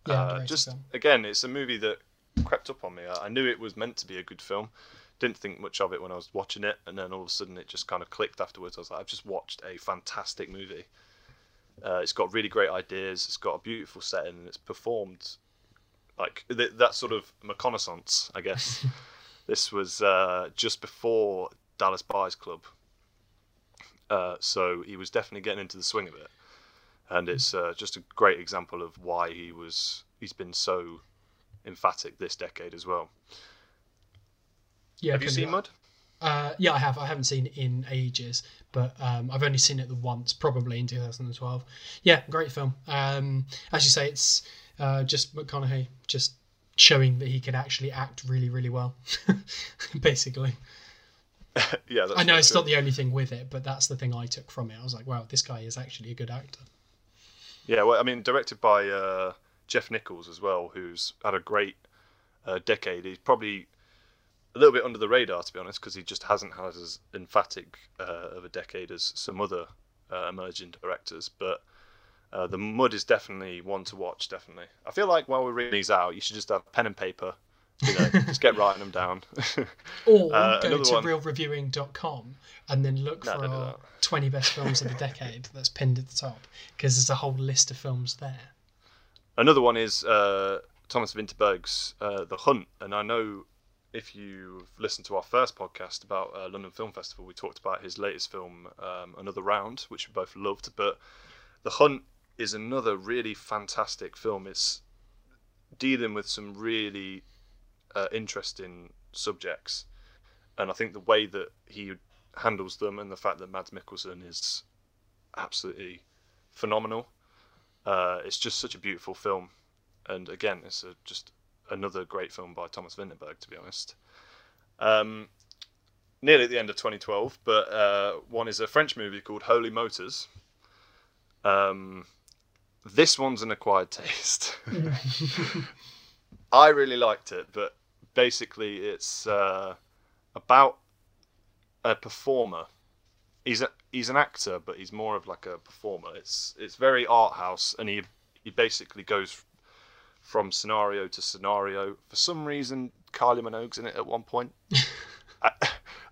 Yeah, Uh, just film. again, it's a movie that crept up on me. I I knew it was meant to be a good film. Didn't think much of it when I was watching it, and then all of a sudden it just kind of clicked afterwards. I was like, I've just watched a fantastic movie. Uh, it's got really great ideas. It's got a beautiful setting, and it's performed like th- that sort of McConaissance. I guess this was uh, just before Dallas Buyers Club, uh, so he was definitely getting into the swing of it and it's uh, just a great example of why he was he's been so emphatic this decade as well. Yeah, Have you seen Mud? Uh, yeah, I have. I haven't seen it in ages, but um, I've only seen it once, probably in 2012. Yeah, great film. Um, as you say, it's uh, just McConaughey just showing that he can actually act really, really well. Basically, yeah, that's I know it's true. not the only thing with it, but that's the thing I took from it. I was like, wow, this guy is actually a good actor. Yeah, well, I mean, directed by uh, Jeff Nichols as well, who's had a great uh, decade. He's probably a little bit under the radar, to be honest, because he just hasn't had as emphatic uh, of a decade as some other uh, emerging directors. But uh, the Mud is definitely one to watch. Definitely, I feel like while we're reading these out, you should just have pen and paper. You know, just get writing them down. Or Uh, go to one- realreviewing.com and then look No, for our 20 best films of the decade that's pinned at the top because there's a whole list of films there. Another one is uh, Thomas Vinterberg's uh, The Hunt, and I know if you've listened to our first podcast about uh, London Film Festival, we talked about his latest film, um, Another Round, which we both loved. But The Hunt is another really fantastic film. It's dealing with some really uh, interesting subjects, and I think the way that he handles them and the fact that Mads Mikkelsen is absolutely phenomenal. Uh, it's just such a beautiful film, and again, it's a, just another great film by Thomas Vinterberg. To be honest, um, nearly at the end of 2012, but uh, one is a French movie called Holy Motors. Um, this one's an acquired taste. I really liked it, but basically, it's uh, about a performer. He's a, he's an actor, but he's more of like a performer. It's it's very art house, and he he basically goes from scenario to scenario. For some reason, Kylie Minogue's in it at one point. I,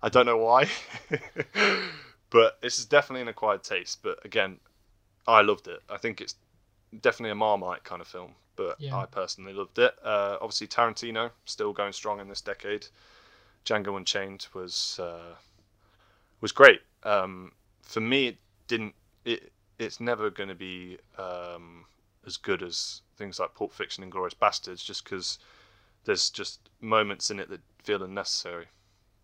I don't know why, but this is definitely an acquired taste. But again, I loved it. I think it's definitely a Marmite kind of film, but Yeah. I personally loved it. Uh, obviously, Tarantino still going strong in this decade. Django Unchained was uh, was great. Um, for me, it didn't. It it's never going to be um, as good as things like Pulp Fiction and Glorious Bastards, just because there's just moments in it that feel unnecessary.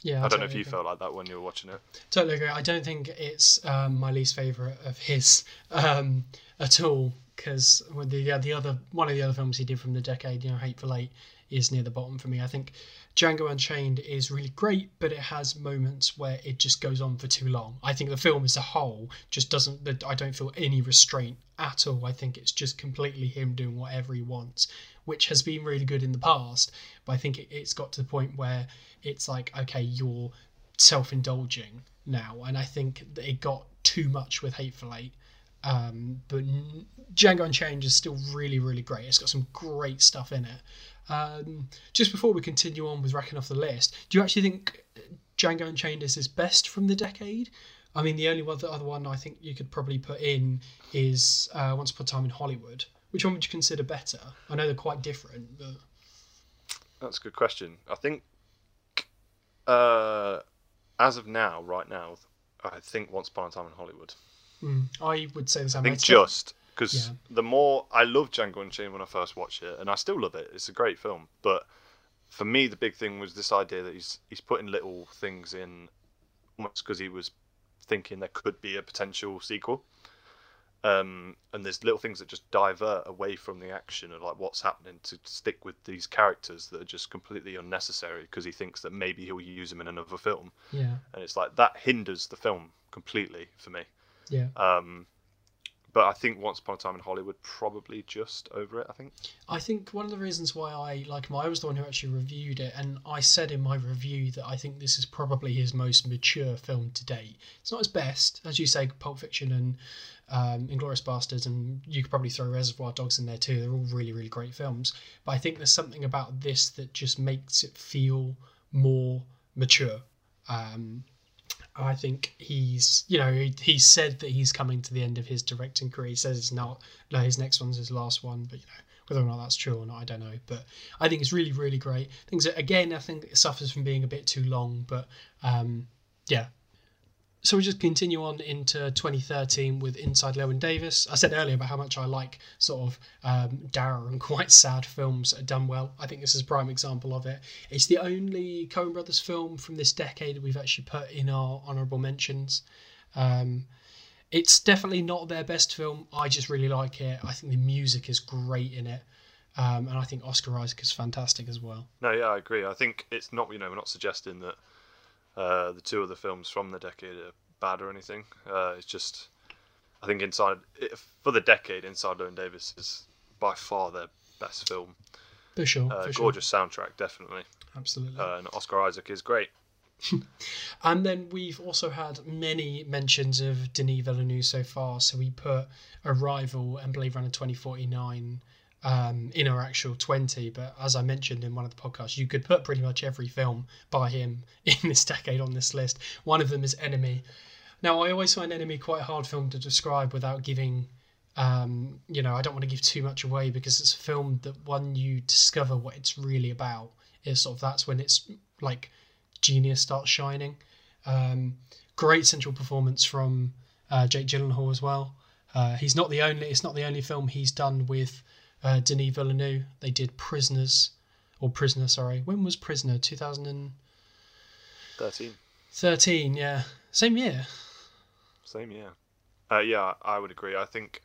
Yeah, I don't know if you agree. felt like that when you were watching it. Totally agree. I don't think it's um, my least favorite of his um, at all because the the other one of the other films he did from the decade, you know, Hateful Eight, is near the bottom for me. I think Django Unchained is really great, but it has moments where it just goes on for too long. I think the film as a whole just doesn't. I don't feel any restraint at all. I think it's just completely him doing whatever he wants, which has been really good in the past. But I think it, it's got to the point where it's like, okay, you're self-indulging now, and I think it got too much with Hateful Eight. Um, but Django Unchained is still really, really great. It's got some great stuff in it. Um, just before we continue on with racking off the list, do you actually think Django Unchained is his best from the decade? I mean, the only one, the other one I think you could probably put in is uh, Once Upon a Time in Hollywood. Which one would you consider better? I know they're quite different, but That's a good question. I think, uh, as of now, right now, I think Once Upon a Time in Hollywood. Mm, I would say the same. I think just because Yeah. the more I love Django Unchained when I first watched it, and I still love it. It's a great film, but for me, the big thing was this idea that he's he's putting little things in, almost because he was thinking there could be a potential sequel. Um, and there's little things that just divert away from the action of like what's happening to stick with these characters that are just completely unnecessary because he thinks that maybe he'll use them in another film, Yeah. and it's like that hinders the film completely for me. Yeah. Um, but I think Once Upon a Time in Hollywood probably just over it. I think. I think one of the reasons why I like him, I was the one who actually reviewed it, and I said in my review that I think this is probably his most mature film to date. It's not his best, as you say, Pulp Fiction and um, Inglourious Basterds, and you could probably throw Reservoir Dogs in there too. They're all really, really great films. But I think there's something about this that just makes it feel more mature. Um, I think he's, you know, he, he said that he's coming to the end of his directing career. He says it's not, no, his next one's his last one, but you know, whether or not that's true or not, I don't know. But I think it's really, really great. Things that, again, I think it suffers from being a bit too long, but um, yeah. So we just continue on into 2013 with Inside Llewyn Davis. I said earlier about how much I like sort of um, dour and quite sad films done well. I think this is a prime example of it. It's the only Coen Brothers film from this decade we've actually put in our honourable mentions. Um, it's definitely not their best film. I just really like it. I think the music is great in it. Um, and I think Oscar Isaac is fantastic as well. No, yeah, I agree. I think it's not. You know, we're not suggesting that uh, the two other films from the decade are bad or anything. Uh, it's just, I think inside for the decade, Inside Llewyn Davis is by far their best film. For sure. Uh, for sure. gorgeous soundtrack, definitely. Absolutely. Uh, and Oscar Isaac is great. And then we've also had many mentions of Denis Villeneuve so far. So we put Arrival and Blade Runner 2049 um, in our actual 20. But as I mentioned in one of the podcasts, you could put pretty much every film by him in this decade on this list. One of them is Enemy. Now, I always find Enemy quite a hard film to describe without giving. Um, you know, I don't want to give too much away because it's a film that when you discover what it's really about, is sort of that's when it's like genius starts shining. Um, great central performance from uh, Jake Gyllenhaal as well. Uh, he's not the only. It's not the only film he's done with uh, Denis Villeneuve. They did Prisoners, or Prisoner. Sorry, when was Prisoner? Two thousand and Thirteen. thirteen. Yeah, same year. Same, year. Uh, yeah, I would agree. I think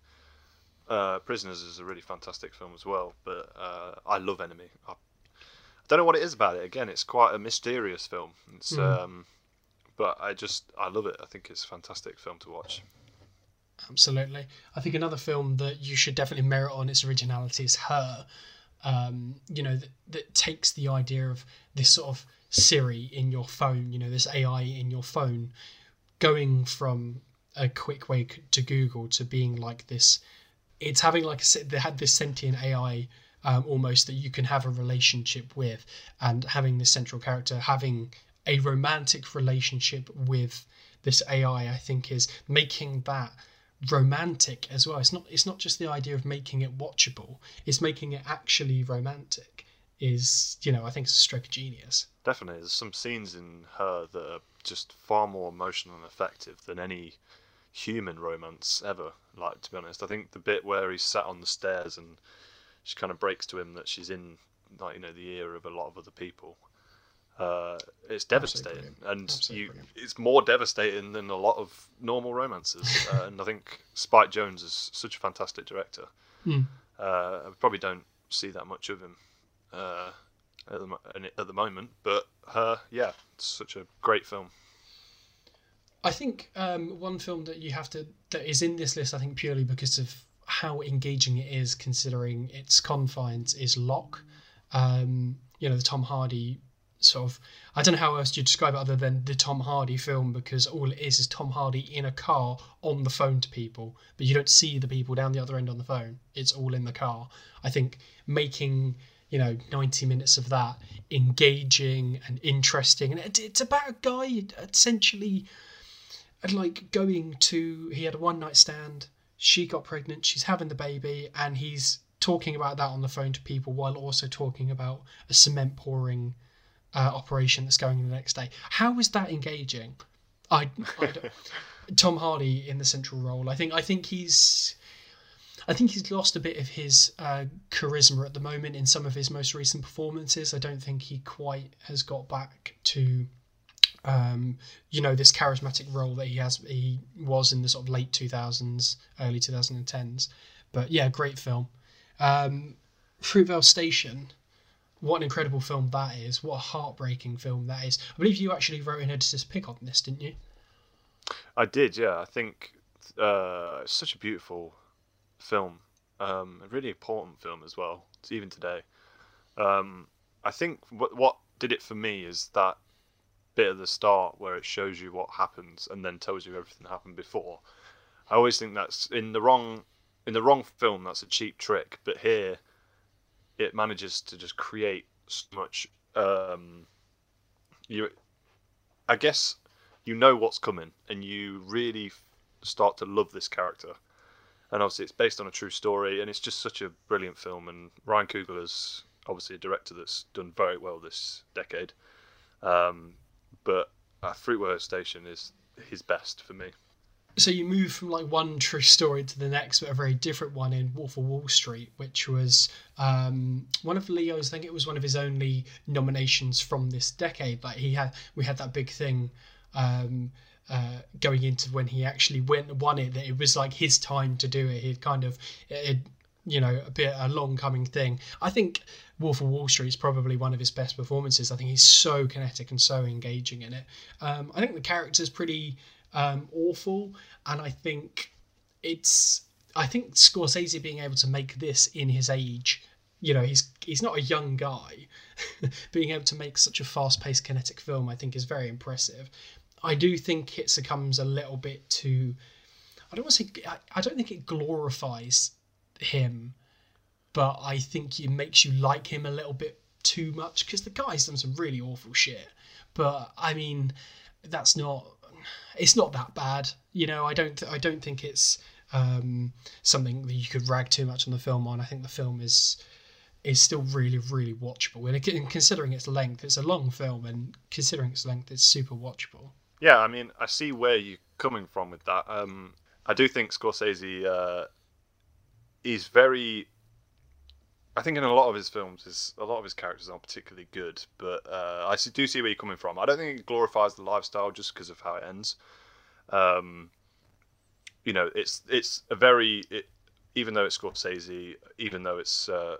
uh, Prisoners is a really fantastic film as well, but uh, I love Enemy. I, I don't know what it is about it. Again, it's quite a mysterious film. It's, Mm. um, but I just I love it. I think it's a fantastic film to watch. Absolutely. I think another film that you should definitely merit on its originality is Her. Um, you know, that, that takes the idea of this sort of Siri in your phone, you know, this AI in your phone, going from a quick way to Google to being like this. It's having like a, they had this sentient AI um, almost that you can have a relationship with, and having this central character having a romantic relationship with this AI, I think, is making that romantic as well. It's not it's not just the idea of making it watchable, it's making it actually romantic. Is you know, I think it's a stroke of genius. Definitely, there's some scenes in her that are just far more emotional and effective than any human romance ever. Like to be honest, I think the bit where he's sat on the stairs and she kind of breaks to him that she's in, like you know, the ear of a lot of other people. Uh, it's devastating, and Absolutely you, brilliant. it's more devastating than a lot of normal romances. uh, and I think Spike Jonze is such a fantastic director. Hmm. Uh, I probably don't see that much of him uh, at, the, at the moment, but her, yeah, it's such a great film. I think um, one film that you have to that is in this list, I think purely because of how engaging it is, considering its confines, is Locke. Um, you know, the Tom Hardy sort of. I don't know how else you describe it other than the Tom Hardy film, because all it is is Tom Hardy in a car on the phone to people, but you don't see the people down the other end on the phone. It's all in the car. I think making you know 90 minutes of that engaging and interesting, and it's about a guy essentially like going to he had a one night stand she got pregnant she's having the baby and he's talking about that on the phone to people while also talking about a cement pouring uh, operation that's going the next day. How is that engaging? I, I tom hardy in the central role. I think i think he's I think he's lost a bit of his uh, charisma at the moment in some of his most recent performances. I don't think he quite has got back to um, you know this charismatic role that he has he was in the sort of late 2000s early 2010s but yeah great film. Um, fruitvale station what an incredible film that is what a heartbreaking film that is i believe you actually wrote an editor's pick on this didn't you I did, yeah. I think uh, it's such a beautiful film, um, a really important film as well. It's even today. Um, I think what what did it for me is that bit at the start where it shows you what happens and then tells you everything that happened before. I always think that's in the wrong in the wrong film. That's a cheap trick, but here it manages to just create so much. Um, you, I guess you know what's coming and you really start to love this character. And obviously, it's based on a true story, and it's just such a brilliant film. And Ryan Coogler is obviously a director that's done very well this decade. Um, but uh, Fruitvale Station is his best for me. So you move from like one true story to the next, but a very different one in Wolf of Wall Street, which was um, one of Leo's. I think it was one of his only nominations from this decade. Like he had, we had that big thing um, uh, going into when he actually went won it. That it was like his time to do it. He'd kind of, it, you know, a bit a long coming thing. I think Wolf of Wall Street is probably one of his best performances. I think he's so kinetic and so engaging in it. Um, I think the character's pretty um, awful, and I think it's I think Scorsese being able to make this in his age, you know, he's he's not a young guy, being able to make such a fast-paced, kinetic film, I think is very impressive. I do think it succumbs a little bit to, I don't want to say, I, I don't think it glorifies him, but I think it makes you like him a little bit too much because the guy's done some really awful shit. But I mean, that's not it's not that bad. You know, I don't I don't think it's um, something that you could rag too much on the film on. I think the film is is still really really watchable, and considering its length, it's a long film, and considering its length, it's super watchable. Yeah, I mean, I see where you're coming from with that. Um, I do think Scorsese uh, is very. I think in a lot of his films, his, a lot of his characters aren't particularly good, but uh, I do see where you're coming from. I don't think it glorifies the lifestyle just because of how it ends. Um, you know, it's it's a very it, even though it's Scorsese, even though it's uh,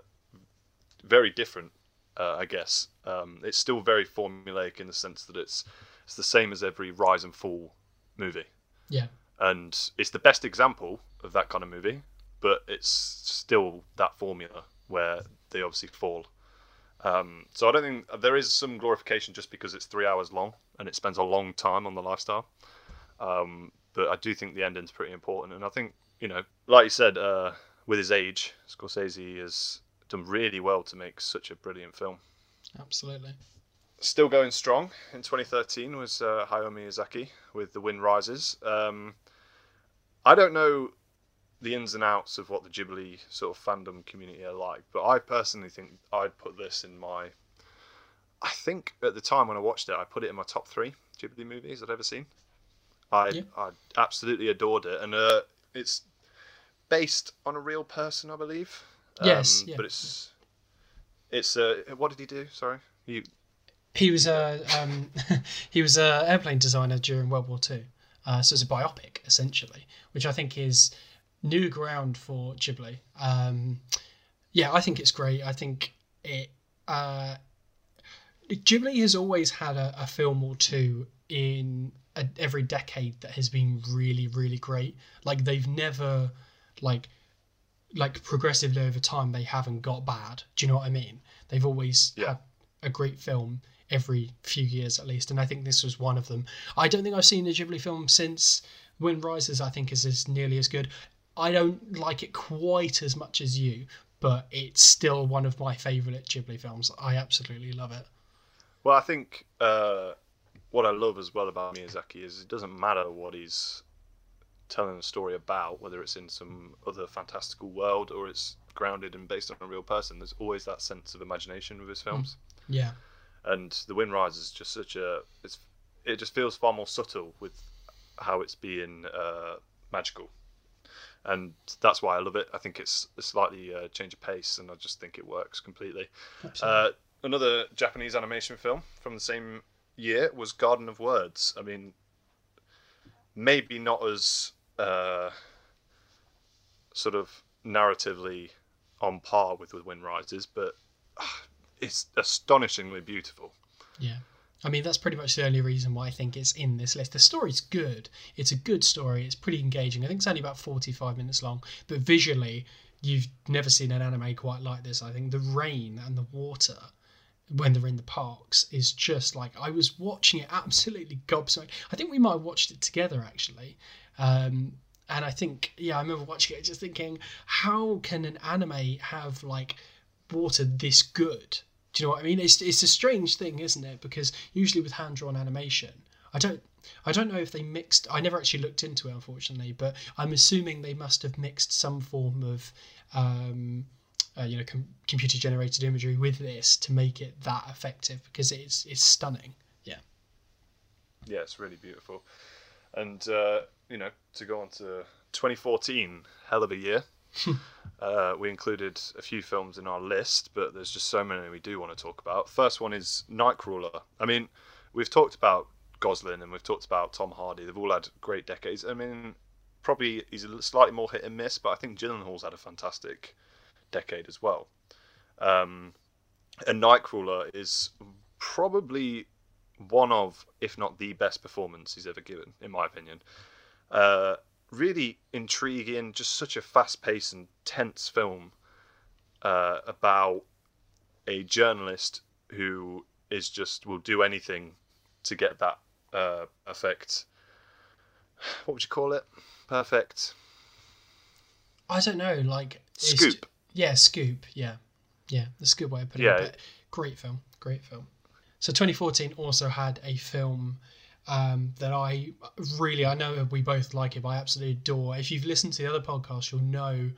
very different, uh, I guess. Um, it's still very formulaic in the sense that it's it's the same as every rise and fall movie, Yeah, and it's the best example of that kind of movie. But it's still that formula where they obviously fall. Um, so I don't think there is some glorification just because it's three hours long and it spends a long time on the lifestyle. Um, but I do think the ending's pretty important, and I think you know, like you said, uh, with his age, Scorsese has done really well to make such a brilliant film. absolutely. Still going strong in 2013 was uh, Hayao Miyazaki with The Wind Rises. Um, I don't know the ins and outs of what the Ghibli sort of fandom community are like, but I personally think I'd put this in my. I think at the time when I watched it, I put it in my top three Ghibli movies I'd ever seen. I Yeah. I absolutely adored it, and uh, it's based on a real person, I believe. Yes, Um, yeah. but it's it's uh, what did he do? Sorry, you He was a um, he was a airplane designer during World War Two, uh, so it's a biopic essentially, which I think is new ground for Ghibli. Um, yeah, I think it's great. I think it. Uh, Ghibli has always had a, a film or two in a, every decade that has been really, really great. Like they've never, like, like progressively over time they haven't got bad. Do you know what I mean? They've always Yeah. had a great film every few years at least, and I think this was one of them. I don't think I've seen a Ghibli film since Wind Rises. I think is as nearly as good. I don't like it quite as much as you, but it's still one of my favourite Ghibli films. I absolutely love it. Well, I think uh, what I love as well about Miyazaki is it doesn't matter what he's telling a story about, whether it's in some other fantastical world or it's grounded and based on a real person. There's always that sense of imagination with his films, Yeah, and The Wind Rises is just such a. It's it just feels far more subtle with how it's being uh, magical, and that's why I love it. I think it's a slightly uh, change of pace, and I just think it works completely. Uh, another Japanese animation film from the same year was Garden of Words. I mean, maybe not as uh, sort of narratively on par with The Wind Rises, but uh, it's astonishingly beautiful. Yeah. I mean, that's pretty much the only reason why I think it's in this list. The story's good. It's a good story. It's pretty engaging. I think it's only about 45 minutes long, but visually, you've never seen an anime quite like this. I think the rain and the water when they're in the parks is just like I was watching it absolutely gobsmacked. I think we might have watched it together actually. Um, and I think, yeah, I remember watching it just thinking, how can an anime have like water this good? Do you know what I mean? It's it's a strange thing, isn't it? Because usually with hand drawn animation, I don't I don't know if they mixed. I never actually looked into it, unfortunately, but I'm assuming they must have mixed some form of um, uh, you know com- computer generated imagery with this to make it that effective because it's it's stunning. Yeah. Yeah, it's really beautiful, and uh, you know to go on to 2014, hell of a year. uh, we included a few films in our list, but there's just so many we do want to talk about. First one is Nightcrawler. I mean, we've talked about Gosling and we've talked about Tom Hardy. They've all had great decades. I mean, probably he's a slightly more hit and miss, but I think Gyllenhaal's had a fantastic decade as well. Um, and Nightcrawler is probably one of, if not the best performance he's ever given, in my opinion. Uh, really intriguing, just such a fast paced and tense film uh, about a journalist who is just will do anything to get that uh, perfect. What would you call it? Perfect. I don't know, like scoop. Yeah, Scoop. Yeah, yeah, that's a good way of putting yeah. it. But great film, great film. So 2014 also had a film um, that I really, I know we both like it, but I absolutely adore. If you've listened to the other podcast, you'll know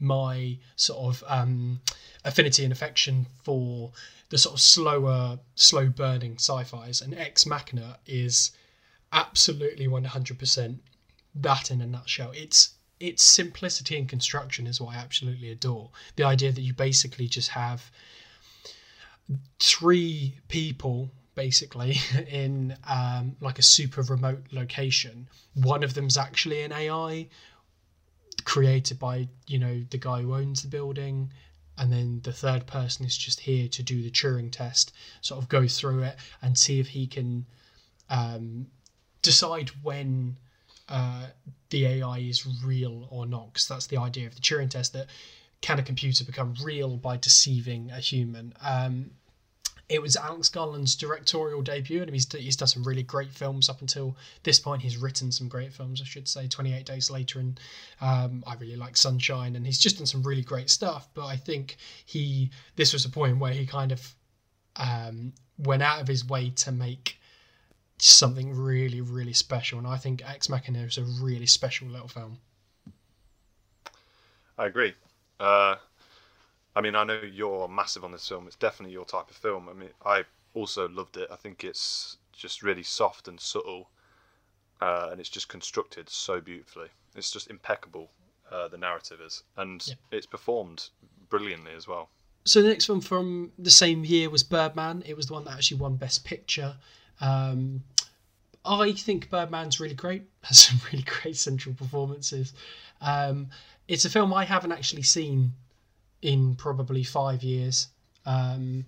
my sort of um, affinity and affection for the sort of slower, slow burning sci-fis, and Ex Machina is absolutely 100% that in a nutshell. It's its simplicity and construction is what I absolutely adore. The idea that you basically just have three people basically in um, like a super remote location. One of them's actually an AI created by you know the guy who owns the building, and then the third person is just here to do the Turing test, sort of go through it and see if he can um, decide when uh, the AI is real or not, because that's the idea of the Turing test that can a computer become real by deceiving a human? Um, it was Alex Garland's directorial debut, and he's he's done some really great films up until this point. He's written some great films, I should say. Twenty Eight Days Later, and um, I really like Sunshine, and he's just done some really great stuff. But I think he this was a point where he kind of um, went out of his way to make something really, really special. And I think Ex Machina is a really special little film. I agree. Uh, I mean, I know you're massive on this film. It's definitely your type of film. I mean, I also loved it. I think it's just really soft and subtle, uh, and it's just constructed so beautifully. It's just impeccable. Uh, the narrative is, and yeah. it's performed brilliantly as well. So the next one from the same year was Birdman. It was the one that actually won Best Picture. Um, I think Birdman's really great. Has some really great central performances. Um, it's a film I haven't actually seen in probably five years. Um,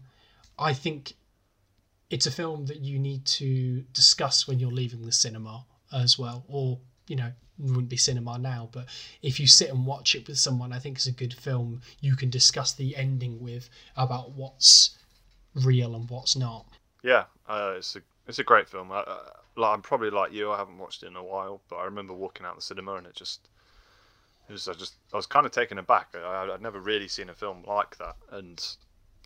I think it's a film that you need to discuss when you're leaving the cinema as well, or you know, wouldn't be cinema now, but if you sit and watch it with someone, I think it's a good film. You can discuss the ending with about what's real and what's not. Yeah, uh, it's a it's a great film. I, like, I'm probably like you. I haven't watched it in a while, but I remember walking out the cinema and it just, it was I just I was kind of taken aback. I, I'd never really seen a film like that, and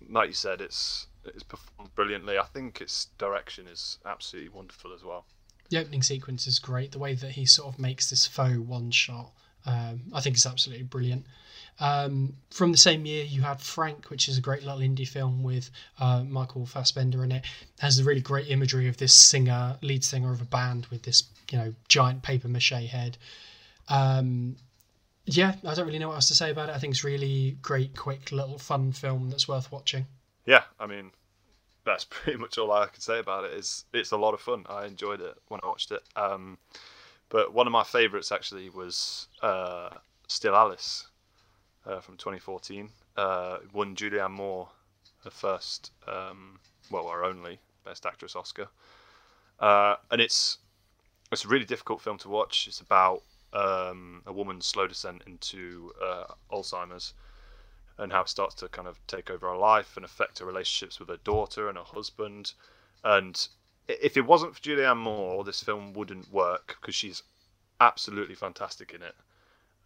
like you said, it's it's performed brilliantly. I think its direction is absolutely wonderful as well. The opening sequence is great. The way that he sort of makes this faux one shot, um, I think is absolutely brilliant. Um, from the same year, you had Frank, which is a great little indie film with uh, Michael Fassbender in it. it. Has the really great imagery of this singer, lead singer of a band with this, you know, giant paper mache head. Um, yeah, I don't really know what else to say about it. I think it's really great, quick, little fun film that's worth watching. Yeah, I mean, that's pretty much all I can say about it. It's it's a lot of fun. I enjoyed it when I watched it. Um, but one of my favourites actually was uh, Still Alice uh, from 2014. Uh, won Julianne Moore her first, um, well, her only Best Actress Oscar. Uh, and it's it's a really difficult film to watch. It's about um, a woman's slow descent into uh, Alzheimer's and how it starts to kind of take over her life and affect her relationships with her daughter and her husband. And if it wasn't for Julianne Moore, this film wouldn't work because she's absolutely fantastic in it.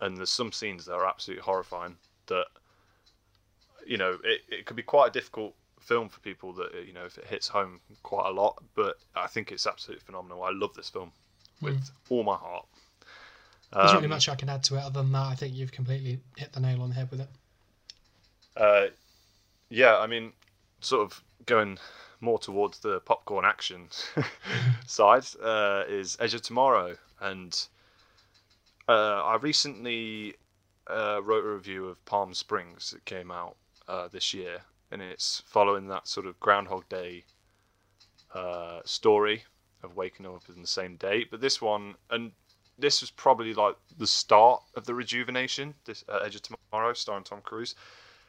And there's some scenes that are absolutely horrifying that, you know, it, it could be quite a difficult film for people that, you know, if it hits home quite a lot. But I think it's absolutely phenomenal. I love this film with mm. all my heart. There's um, really much I can add to it. Other than that, I think you've completely hit the nail on the head with it. Uh, yeah, I mean, sort of going more towards the popcorn action side uh, is Edge of Tomorrow, and uh, I recently uh, wrote a review of Palm Springs that came out uh, this year, and it's following that sort of Groundhog Day uh, story of waking up in the same day. But this one, and this was probably like the start of the rejuvenation. This uh, Edge of Tomorrow, starring Tom Cruise,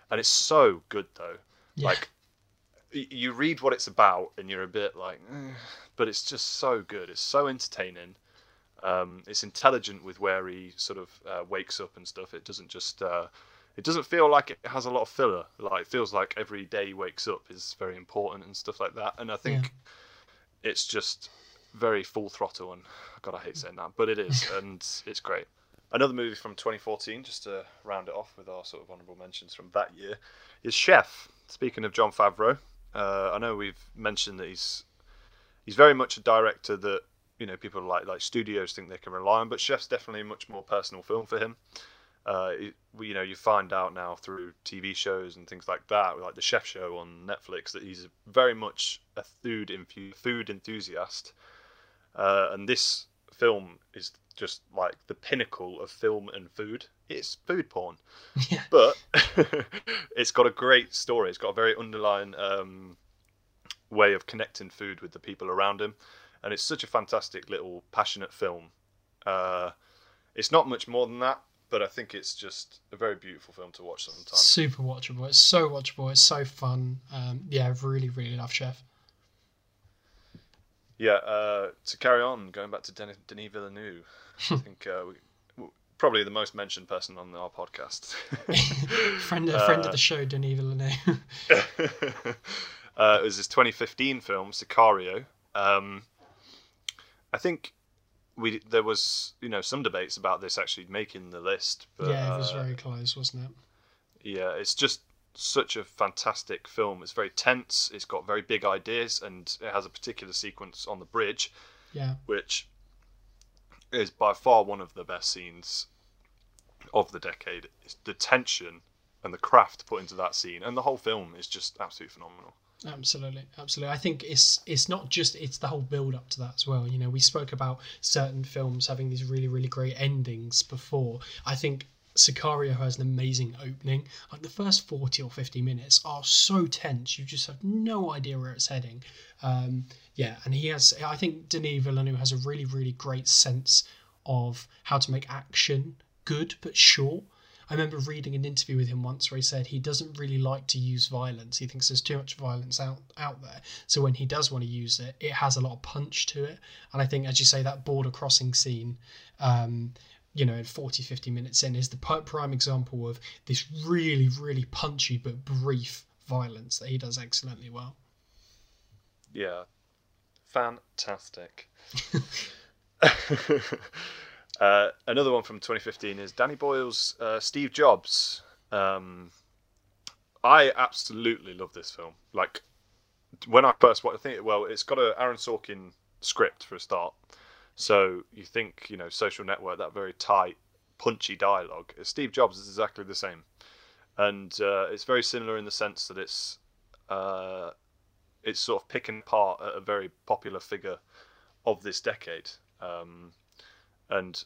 and it's so good though. Yeah. Like you read what it's about, and you're a bit like, eh, but it's just so good. It's so entertaining. Um, it's intelligent with where he sort of uh, wakes up and stuff. It doesn't just uh, it doesn't feel like it has a lot of filler. Like it feels like every day he wakes up is very important and stuff like that. And I think yeah. it's just very full throttle. And God, I hate saying that, but it is, and it's great. Another movie from 2014, just to round it off with our sort of honourable mentions from that year, is Chef. Speaking of Jon Favreau, uh, I know we've mentioned that he's he's very much a director that you know people like like studios think they can rely on, but Chef's definitely a much more personal film for him. Uh, it, you know, you find out now through TV shows and things like that, like the Chef Show on Netflix, that he's very much a food infu- food enthusiast, uh, and this film is just like the pinnacle of film and food. It's food porn, yeah. but it's got a great story. It's got a very underlying um, way of connecting food with the people around him, and it's such a fantastic little passionate film. Uh, it's not much more than that, but I think it's just a very beautiful film to watch sometimes. Super watchable. It's so watchable. It's so fun. Um, yeah, I really, really love Chef. Yeah, uh, to carry on, going back to Denis, Denis Villeneuve, I think uh, we, probably the most mentioned person on our podcast. friend, a friend uh, of the show, Denis Villeneuve. Uh, it was his 2015 film, Sicario. Um, I think we there was you know some debates about this actually making the list. But, yeah, it was uh, very close, wasn't it? Yeah, it's just such a fantastic film. It's very tense. It's got very big ideas, and it has a particular sequence on the bridge, yeah, which is by far one of the best scenes of the decade. It's the tension and the craft put into that scene, and the whole film is just absolutely phenomenal. Absolutely, absolutely. I think it's it's not just it's the whole build up to that as well. You know, we spoke about certain films having these really really great endings before. I think Sicario has an amazing opening. Like the first 40 or 50 minutes are so tense, you just have no idea where it's heading. Um, yeah, and he has, I think Denis Villeneuve has a really, really great sense of how to make action good but short. I remember reading an interview with him once where he said he doesn't really like to use violence. He thinks there's too much violence out, out there. So when he does want to use it, it has a lot of punch to it. And I think, as you say, that border crossing scene um, you know, 40, 50 minutes in, is the prime example of this really, really punchy but brief violence that he does excellently well. Yeah, fantastic. uh, another one from 2015 is Danny Boyle's uh, Steve Jobs. Um, I absolutely love this film. Like when I first watched, I think well, it's got a Aaron Sorkin script for a start, so you think, you know, social network, that very tight, punchy dialogue. Steve Jobs is exactly the same. And uh, it's very similar in the sense that it's uh, it's sort of picking apart a very popular figure of this decade um, and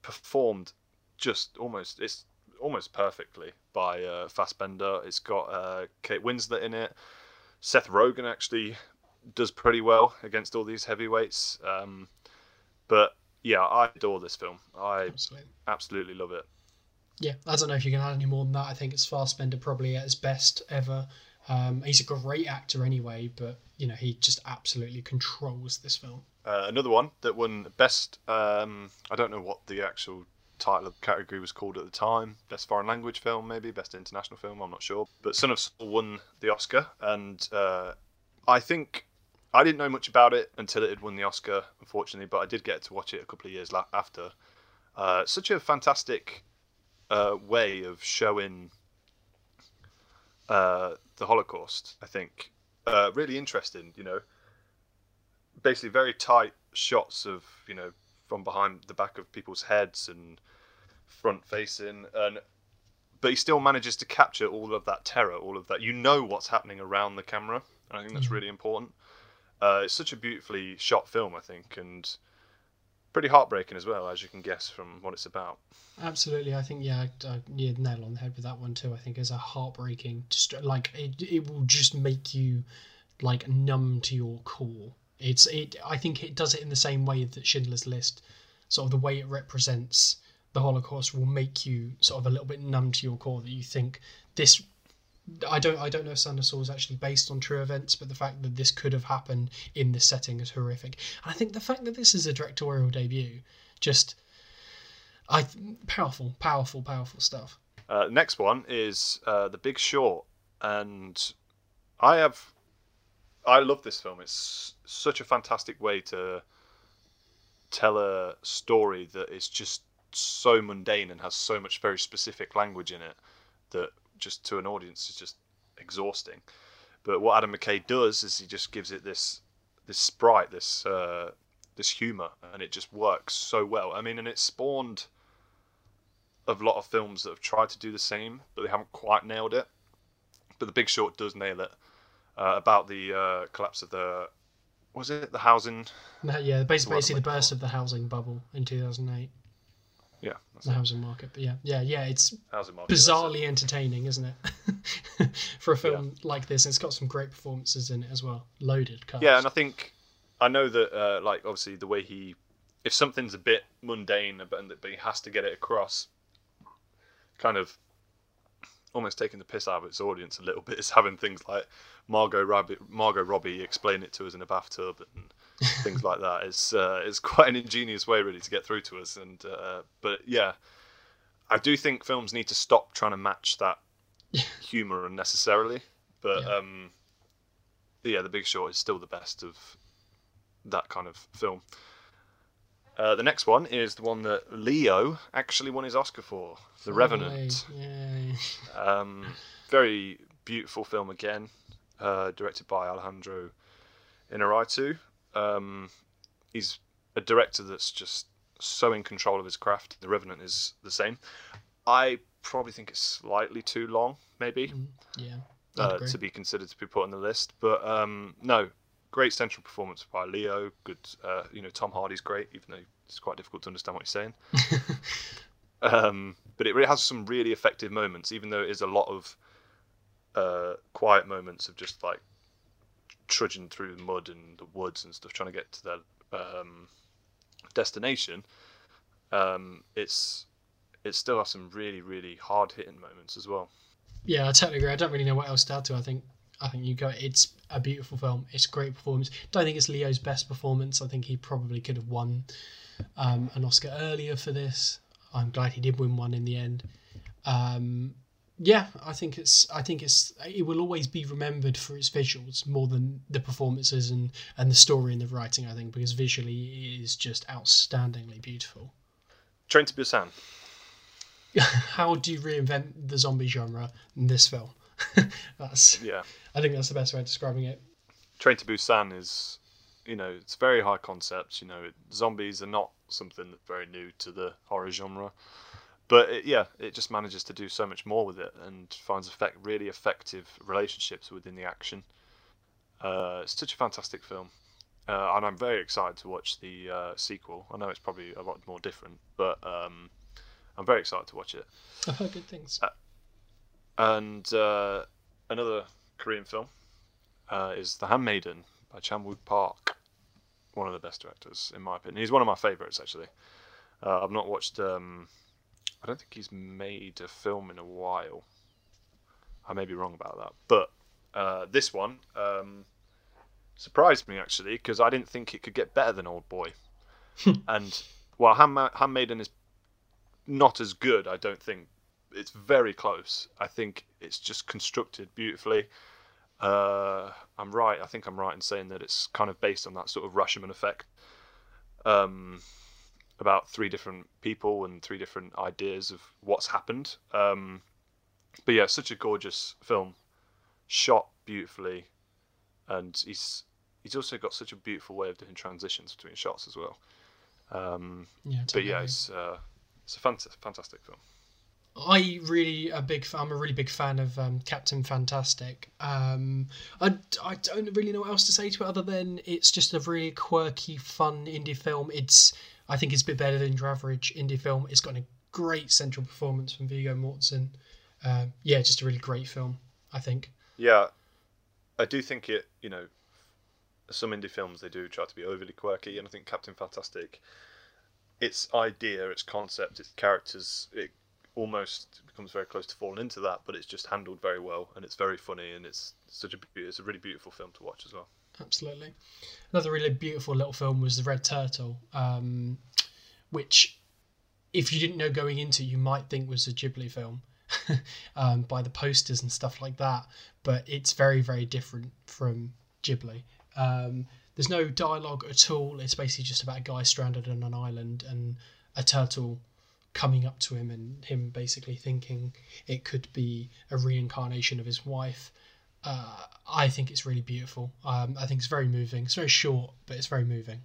performed just almost it's almost perfectly by uh, Fassbender. It's got uh, Kate Winslet in it. Seth Rogen actually does pretty well against all these heavyweights. Um, but yeah, I adore this film. I Absolutely. absolutely love it. Yeah, I don't know if you can add any more than that. I think it's Fassbender probably at his best ever. Um, he's a great actor anyway, but you know he just absolutely controls this film. Uh, another one that won best. Um, I don't know what the actual title of the category was called at the time. Best foreign language film, maybe best international film. I'm not sure. But Son of Saul won the Oscar, and uh, I think I didn't know much about it until it had won the Oscar, unfortunately. But I did get to watch it a couple of years la- after. Uh, such a fantastic uh, way of showing uh, the Holocaust. I think uh, really interesting. You know, basically very tight shots of you know from behind the back of people's heads and front facing and but he still manages to capture all of that terror all of that you know what's happening around the camera and i think that's Mhm. really important uh, it's such a beautifully shot film i think and pretty heartbreaking as well as you can guess from what it's about Absolutely, I think yeah, uh, you nail on the head with that one too. I think it's a heartbreaking, just like it, it will just make you like numb to your core. It's it. I think it does it in the same way that Schindler's List, sort of the way it represents the Holocaust, will make you sort of a little bit numb to your core. That you think this. I don't. I don't know if of is actually based on true events, but the fact that this could have happened in this setting is horrific. And I think the fact that this is a directorial debut, just I powerful, powerful, powerful stuff. Uh, next one is uh, The Big Short, and I have, I love this film. It's such a fantastic way to tell a story that is just so mundane and has so much very specific language in it that just to an audience is just exhausting. But what Adam McKay does is he just gives it this this sprite, this uh, this humor, and it just works so well. I mean, and it spawned a lot of films that have tried to do the same, but they haven't quite nailed it. But The Big Short does nail it. Uh, about the uh, collapse of the was it the housing? No, Yeah, basically, basically the burst of the housing bubble in 2008, Yeah, that's the it. housing market. But yeah, yeah, yeah, it's that's it. bizarrely entertaining, isn't it? For a film like this, it's got some great performances in it as well. Loaded cast. Yeah, and I think I know that uh, like obviously the way he, if something's a bit mundane, but but he has to get it across, kind of almost taking the piss out of its audience a little bit is having things like Margot Robbie, Margot Robbie explain it to us in a bathtub and things like that. It's uh, it's quite an ingenious way really to get through to us. And uh, but yeah, I do think films need to stop trying to match that humor unnecessarily. But Yeah. um, yeah, The Big Short is still the best of that kind of film. Uh, the next one is the one that Leo actually won his Oscar for, The Revenant. Yay. Um, very beautiful film again, uh, directed by Alejandro Inarritu. Um, he's a director that's just so in control of his craft. The Revenant is the same. I probably think it's slightly too long, maybe, Mm, Yeah. Uh, to be considered to be put on the list. But um, no, great central performance by Leo. Good, uh, you know, Tom Hardy's great, even though it's quite difficult to understand what he's saying. um, but it really has some really effective moments, even though it is a lot of uh, quiet moments of just like trudging through the mud and the woods and stuff, trying to get to their um, destination. Um, it's it still has some really really hard hitting moments as well. Yeah, I totally agree. I don't really know what else to add to. I think I think you go. It's a beautiful film. It's a great performance. Don't think it's Leo's best performance. I think he probably could have won um, an Oscar earlier for this. I'm glad he did win one in the end. Um, yeah, I think it's. I think it's. It will always be remembered for its visuals more than the performances and and the story and the writing. I think because visually it is just outstandingly beautiful. Train to Busan. How do you reinvent the zombie genre in this film? that's. Yeah. I think that's the best way of describing it. Train to Busan is, you know, it's very high concept. You know, zombies are not something that's very new to the horror genre, but it, yeah, it just manages to do so much more with it and finds effect really effective relationships within the action. Uh, it's such a fantastic film, uh, and I'm very excited to watch the uh, sequel. I know it's probably a lot more different, but um, I'm very excited to watch it. I've heard good things. And uh, another Korean film, uh, is The Handmaiden by Chan Wook Park. One of the best directors, in my opinion. He's one of my favourites, actually. Uh, I've not watched. Um, I don't think he's made a film in a while. I may be wrong about that, but uh, this one um, surprised me actually because I didn't think it could get better than Old Boy. and while Handma- Handmaiden is not as good, I don't think it's very close. I think it's just constructed beautifully. Uh, I'm right. I think I'm right in saying that it's kind of based on that sort of Rashomon effect. Um, about three different people and three different ideas of what's happened. Um, but yeah, such a gorgeous film, shot beautifully, and he's he's also got such a beautiful way of doing transitions between shots as well. Um, Yeah, but yeah, it's uh, it's a fant- fantastic film. I really a big. I'm a really big fan of um, Captain Fantastic. Um, I, I don't really know what else to say to it other than it's just a really quirky, fun indie film. It's I think it's a bit better than your average indie film. It's got a great central performance from Viggo Mortensen. Um, yeah, just a really great film. I think. Yeah, I do think it. You know, some indie films they do try to be overly quirky, and I think Captain Fantastic, its idea, its concept, its characters, it almost becomes very close to falling into that, but it's just handled very well, and it's very funny, and it's such a it's a really beautiful film to watch as well. Absolutely. Another really beautiful little film was The Red Turtle, um, which, if you didn't know going into, you might think was a Ghibli film um, by the posters and stuff like that. But it's very, very different from Ghibli. Um, there's no dialogue at all. It's basically just about a guy stranded on an island and a turtle coming up to him and him basically thinking it could be a reincarnation of his wife uh, I think it's really beautiful. Um, I think it's very moving. It's very short, but it's very moving.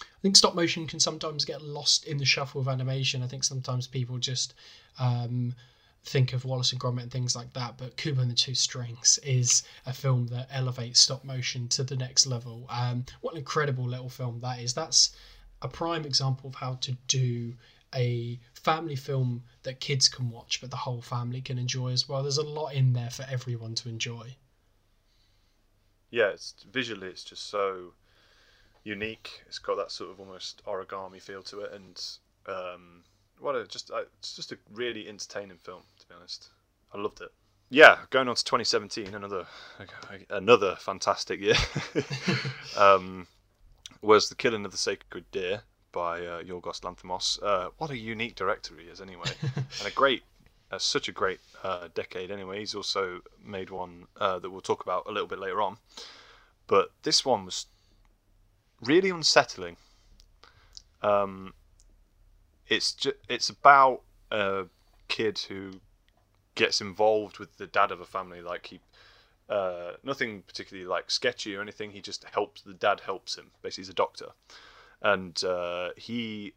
I think stop motion can sometimes get lost in the shuffle of animation. I think sometimes people just um, think of Wallace and Gromit and things like that, but Kubo and the Two Strings is a film that elevates stop motion to the next level. Um, what an incredible little film that is. That's a prime example of how to do a family film that kids can watch, but the whole family can enjoy as well. There's a lot in there for everyone to enjoy. Yeah, it's visually it's just so unique. It's got that sort of almost origami feel to it, and um, what a just uh, it's just a really entertaining film to be honest. I loved it. Yeah, going on to 2017, another another fantastic year. um, was the killing of the sacred deer by uh, Yorgos Lanthimos. Uh, what a unique director he is, anyway, and a great, uh, such a great uh, decade. Anyway, he's also made one uh, that we'll talk about a little bit later on. But this one was really unsettling. Um, it's ju- it's about a kid who gets involved with the dad of a family. Like he, uh, nothing particularly like sketchy or anything. He just helps. The dad helps him. Basically, he's a doctor, and uh, he,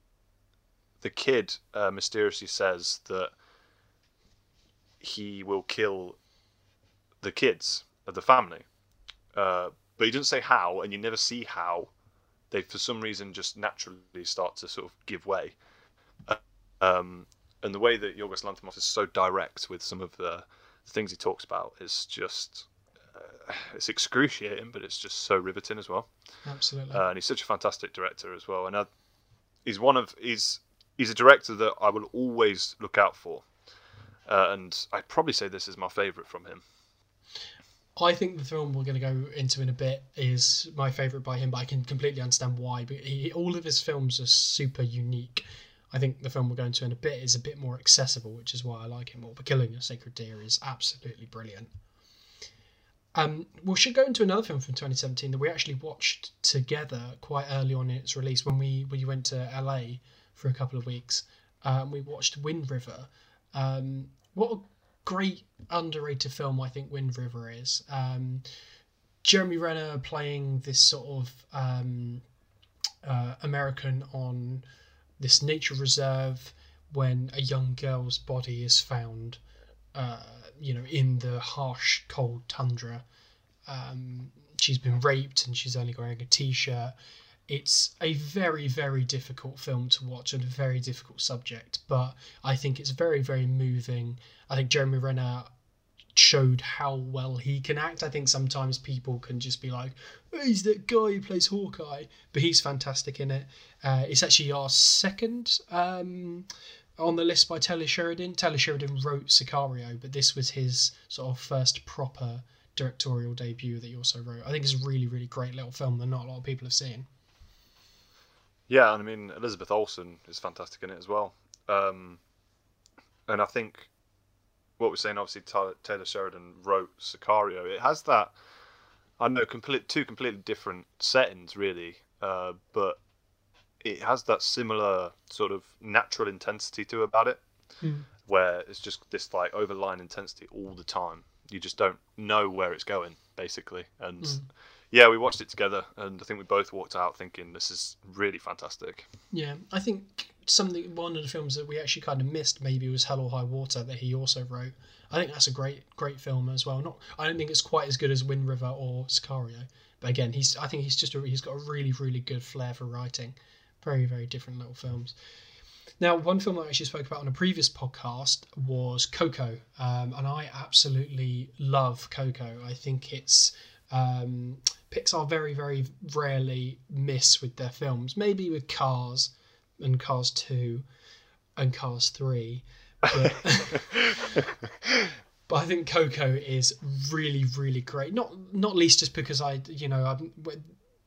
the kid, uh, mysteriously says that he will kill the kids of the family, uh, but he doesn't say how, and you never see how. They, for some reason, just naturally start to sort of give way. Um, and the way that Yorgos Lanthimos is so direct with some of the things he talks about is just it's excruciating, but it's just so riveting as well. Absolutely. Uh, and he's such a fantastic director as well. And I, he's one of he's he's a director that I will always look out for. Uh, and I'd probably say this is my favourite from him. I think the film we're going to go into in a bit is my favourite by him, but I can completely understand why. But he, all of his films are super unique. I think the film we're going to in a bit is a bit more accessible, which is why I like it more. But Killing a Sacred Deer is absolutely brilliant. Um, we should go into another film from 2017 that we actually watched together quite early on in its release when we we went to LA for a couple of weeks. Um, we watched Wind River. Um, what a great underrated film I think Wind River is. Um, Jeremy Renner playing this sort of um, uh, American on this nature reserve when a young girl's body is found, uh, you know, in the harsh, cold tundra. Um, she's been raped and she's only wearing a t-shirt. It's a very, very difficult film to watch and a very difficult subject, but I think it's very, very moving. I think Jeremy Renner showed how well he can act. I think sometimes people can just be like, "He's that guy who plays Hawkeye," but he's fantastic in it. Uh, it's actually our second um, on the list by Taylor Sheridan. Taylor Sheridan wrote Sicario, but this was his sort of first proper directorial debut that he also wrote. I think it's a really, really great little film that not a lot of people have seen. Yeah, and I mean Elizabeth Olsen is fantastic in it as well. Um, and I think what we're saying, obviously Taylor Sheridan wrote Sicario. It has that I know complete two completely different settings really, uh, but it has that similar sort of natural intensity to about it, mm. where it's just this like overline intensity all the time. You just don't know where it's going, basically. And mm. yeah, we watched it together, and I think we both walked out thinking this is really fantastic. Yeah, I think something one of the films that we actually kind of missed maybe was Hell or High Water that he also wrote. I think that's a great great film as well. Not I don't think it's quite as good as Wind River or Sicario, but again, he's I think he's just a, he's got a really really good flair for writing. Very very different little films. Now, one film I actually spoke about on a previous podcast was Coco, um, and I absolutely love Coco. I think it's um, Pixar very very rarely miss with their films. Maybe with Cars and Cars Two and Cars Three. But, but I think Coco is really, really great. Not not least just because I, you know, I'm,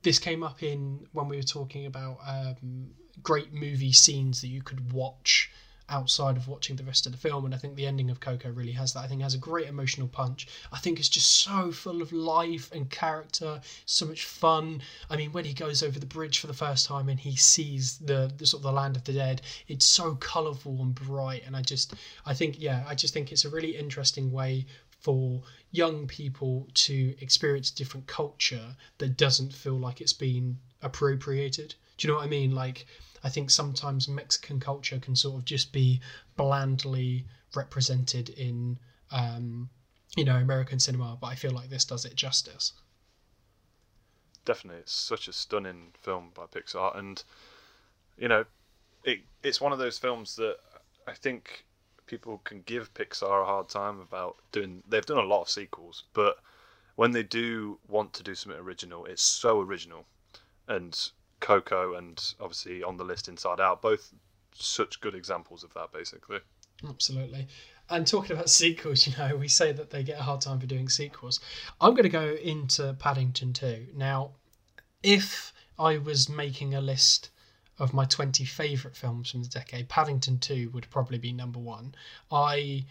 this came up in when we were talking about um, great movie scenes that you could watch outside of watching the rest of the film. And I think the ending of Coco really has that. I think has a great emotional punch. I think it's just so full of life and character, so much fun. I mean, when he goes over the bridge for the first time and he sees the, the sort of the land of the dead, it's so colourful and bright. And I just, I think, yeah, I just think it's a really interesting way for young people to experience a different culture that doesn't feel like it's been appropriated. Do you know what I mean? Like, I think sometimes Mexican culture can sort of just be blandly represented in, um, you know, American cinema, but I feel like this does it justice. Definitely, it's such a stunning film by Pixar, and you know, it it's one of those films that I think people can give Pixar a hard time about doing. They've done a lot of sequels, but when they do want to do something original, it's so original, and Coco and obviously on the list Inside Out, both such good examples of that, basically. Absolutely. And talking about sequels, you know, we say that they get a hard time for doing sequels. I'm going to go into Paddington 2. Now, if I was making a list of my 20 favourite films from the decade, Paddington 2 would probably be number one. I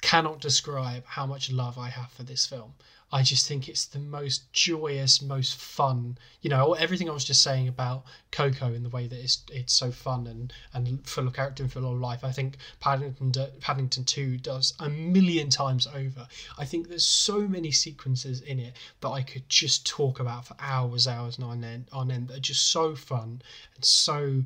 cannot describe how much love I have for this film. I just think it's the most joyous, most fun. You know, everything I was just saying about Coco in the way that it's it's so fun and and full of character and full of life. I think Paddington Paddington Two does a million times over. I think there's so many sequences in it that I could just talk about for hours, hours on end. On end, that are just so fun and so.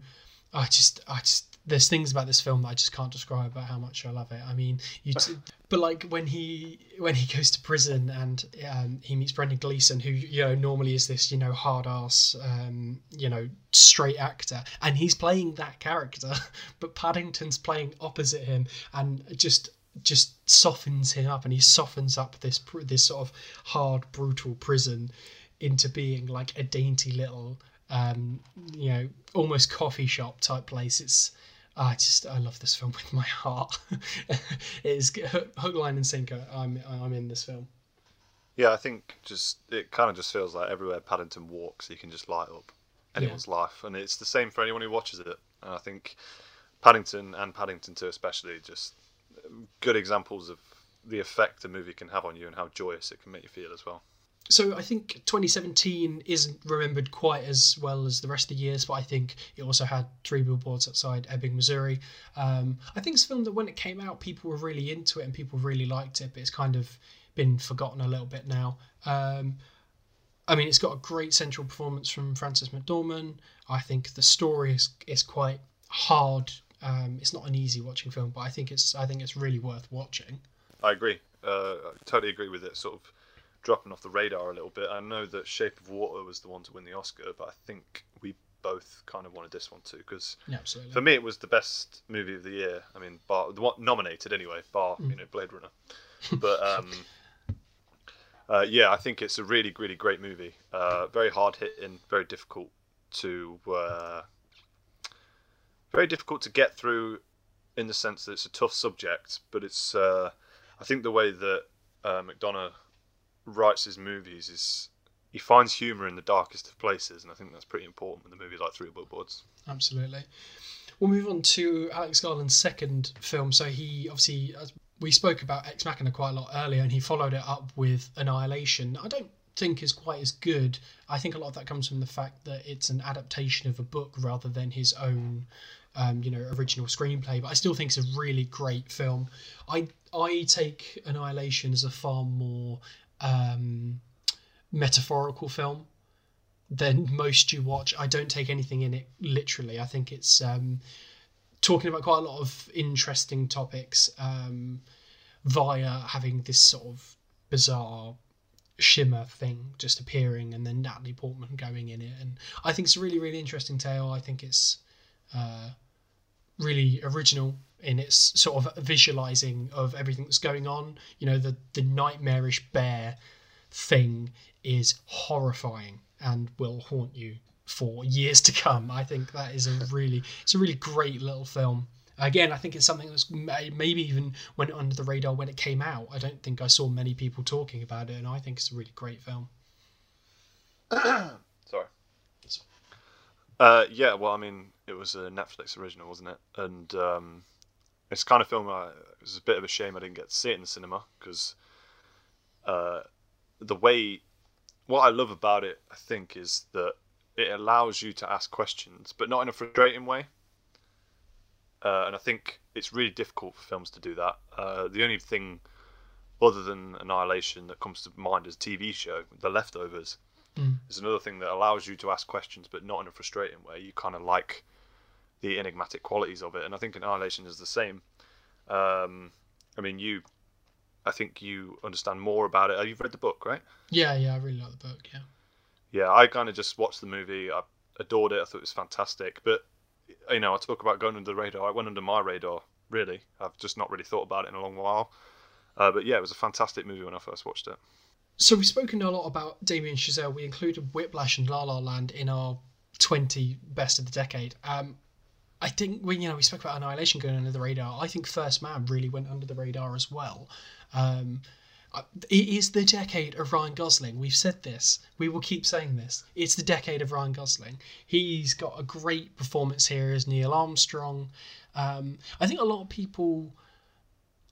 I just, I just there's things about this film that I just can't describe about how much I love it. I mean, you, t- but like when he when he goes to prison and um, he meets Brendan Gleeson, who you know normally is this you know hard ass um, you know straight actor, and he's playing that character, but Paddington's playing opposite him, and just just softens him up, and he softens up this this sort of hard brutal prison into being like a dainty little um, you know almost coffee shop type place. It's I just I love this film with my heart. it is hook, line, and sinker. I'm I'm in this film. Yeah, I think just it kind of just feels like everywhere Paddington walks, he can just light up anyone's yeah. life, and it's the same for anyone who watches it. And I think Paddington and Paddington Two especially just um, good examples of the effect a movie can have on you and how joyous it can make you feel as well so I think 2017 isn't remembered quite as well as the rest of the years, but I think it also had three billboards outside Ebbing, Missouri. Um, I think it's a film that when it came out, people were really into it and people really liked it, but it's kind of been forgotten a little bit now. Um, I mean, it's got a great central performance from Frances McDormand. I think the story is is quite hard. Um, it's not an easy watching film, but I think it's I think it's really worth watching. I agree. Uh, I totally agree with it. Sort of dropping off the radar a little bit. I know that Shape of Water was the one to win the Oscar, but I think we both kind of wanted this one too because yeah, for me it was the best movie of the year. I mean, bar the one nominated anyway, bar mm. you know Blade Runner. but um, uh, yeah, I think it's a really, really great movie. Uh, very hard hitting, very difficult to uh, very difficult to get through in the sense that it's a tough subject, but it's uh, I think the way that uh, McDonagh writes his movies is he finds humour in the darkest of places, and I think that's pretty important with a movie like Three Billboards. Absolutely. We'll move on to Alex Garland's second film. So he obviously, as we spoke about Ex Machina quite a lot earlier, and he followed it up with Annihilation. I don't think is quite as good. I think a lot of that comes from the fact that it's an adaptation of a book rather than his own, um, you know, original screenplay. But I still think it's a really great film. I I take Annihilation as a far more um, metaphorical film than most you watch. I don't take anything in it literally. I think it's um, talking about quite a lot of interesting topics um, via having this sort of bizarre shimmer thing just appearing and then Natalie Portman going in it. And I think it's a really, really interesting tale. I think it's uh, really original in its sort of visualizing of everything that's going on. You know, the, the nightmarish bear thing is horrifying and will haunt you for years to come. I think that is a really it's a really great little film. Again, I think it's something that's maybe even went under the radar when it came out. I don't think I saw many people talking about it, and I think it's a really great film. Sorry. Uh, yeah, well, I mean, it was a Netflix original, wasn't it? And um, it's kind of film. I, it was a bit of a shame I didn't get to see it in the cinema because uh, the way what I love about it, I think, is that it allows you to ask questions, but not in a frustrating way. Uh, and I think it's really difficult for films to do that. Uh, the only thing other than Annihilation that comes to mind is a TV show, The Leftovers, mm. is another thing that allows you to ask questions, but not in a frustrating way. You kind of like the enigmatic qualities of it, and I think Annihilation is the same. Um, I mean, you I think you understand more about it. You've read the book, right? Yeah, yeah, I really like the book. Yeah. Yeah, I kind of just watched the movie. I adored it. I thought it was fantastic. But you know, I talk about going under the radar. I went under my radar. Really, I've just not really thought about it in a long while. Uh, but yeah, it was a fantastic movie when I first watched it. So we've spoken a lot about Damien Chazelle. We included Whiplash and La La Land in our 20 best of the decade. Um, I think when you know we spoke about Annihilation going under the radar, I think First Man really went under the radar as well. Um, it is the decade of Ryan Gosling. We've said this. We will keep saying this. It's the decade of Ryan Gosling. He's got a great performance here as Neil Armstrong. Um, I think a lot of people,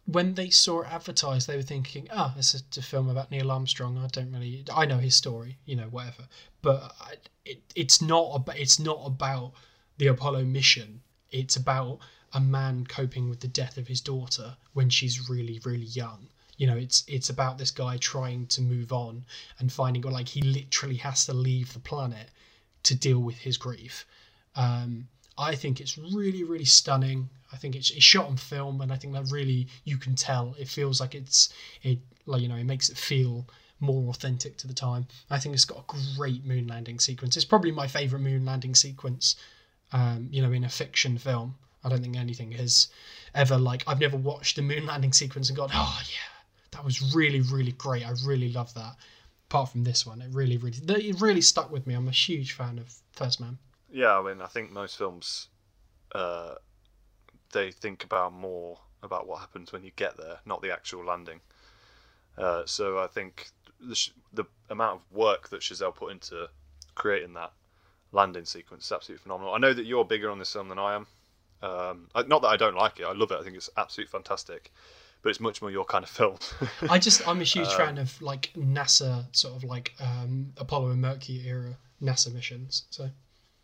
when they saw it advertised, they were thinking, "Oh, it's a, a, film about Neil Armstrong. I don't really, I know his story, you know, whatever." But it, it's not about, it's not about the Apollo mission. It's about a man coping with the death of his daughter when she's really, really young. You know, it's it's about this guy trying to move on and finding like he literally has to leave the planet to deal with his grief. Um, I think it's really, really stunning. I think it's, it's shot on film, and I think that really you can tell. It feels like it's it like you know it makes it feel more authentic to the time. I think it's got a great moon landing sequence. It's probably my favorite moon landing sequence um, you know, in a fiction film. I don't think anything has ever like I've never watched the moon landing sequence and gone, oh yeah, that was really really great. I really love that. Apart from this one, it really really it really stuck with me. I'm a huge fan of First Man. Yeah, I mean, I think most films uh, they think about more about what happens when you get there, not the actual landing. Uh, so I think the, the amount of work that Chazelle put into creating that landing sequence is absolutely phenomenal. I know that you're bigger on this film than I am. Um, not that I don't like it. I love it. I think it's absolutely fantastic. But it's much more your kind of film. I just I'm a huge um, fan of like NASA sort of like um, Apollo and Mercury era NASA missions. So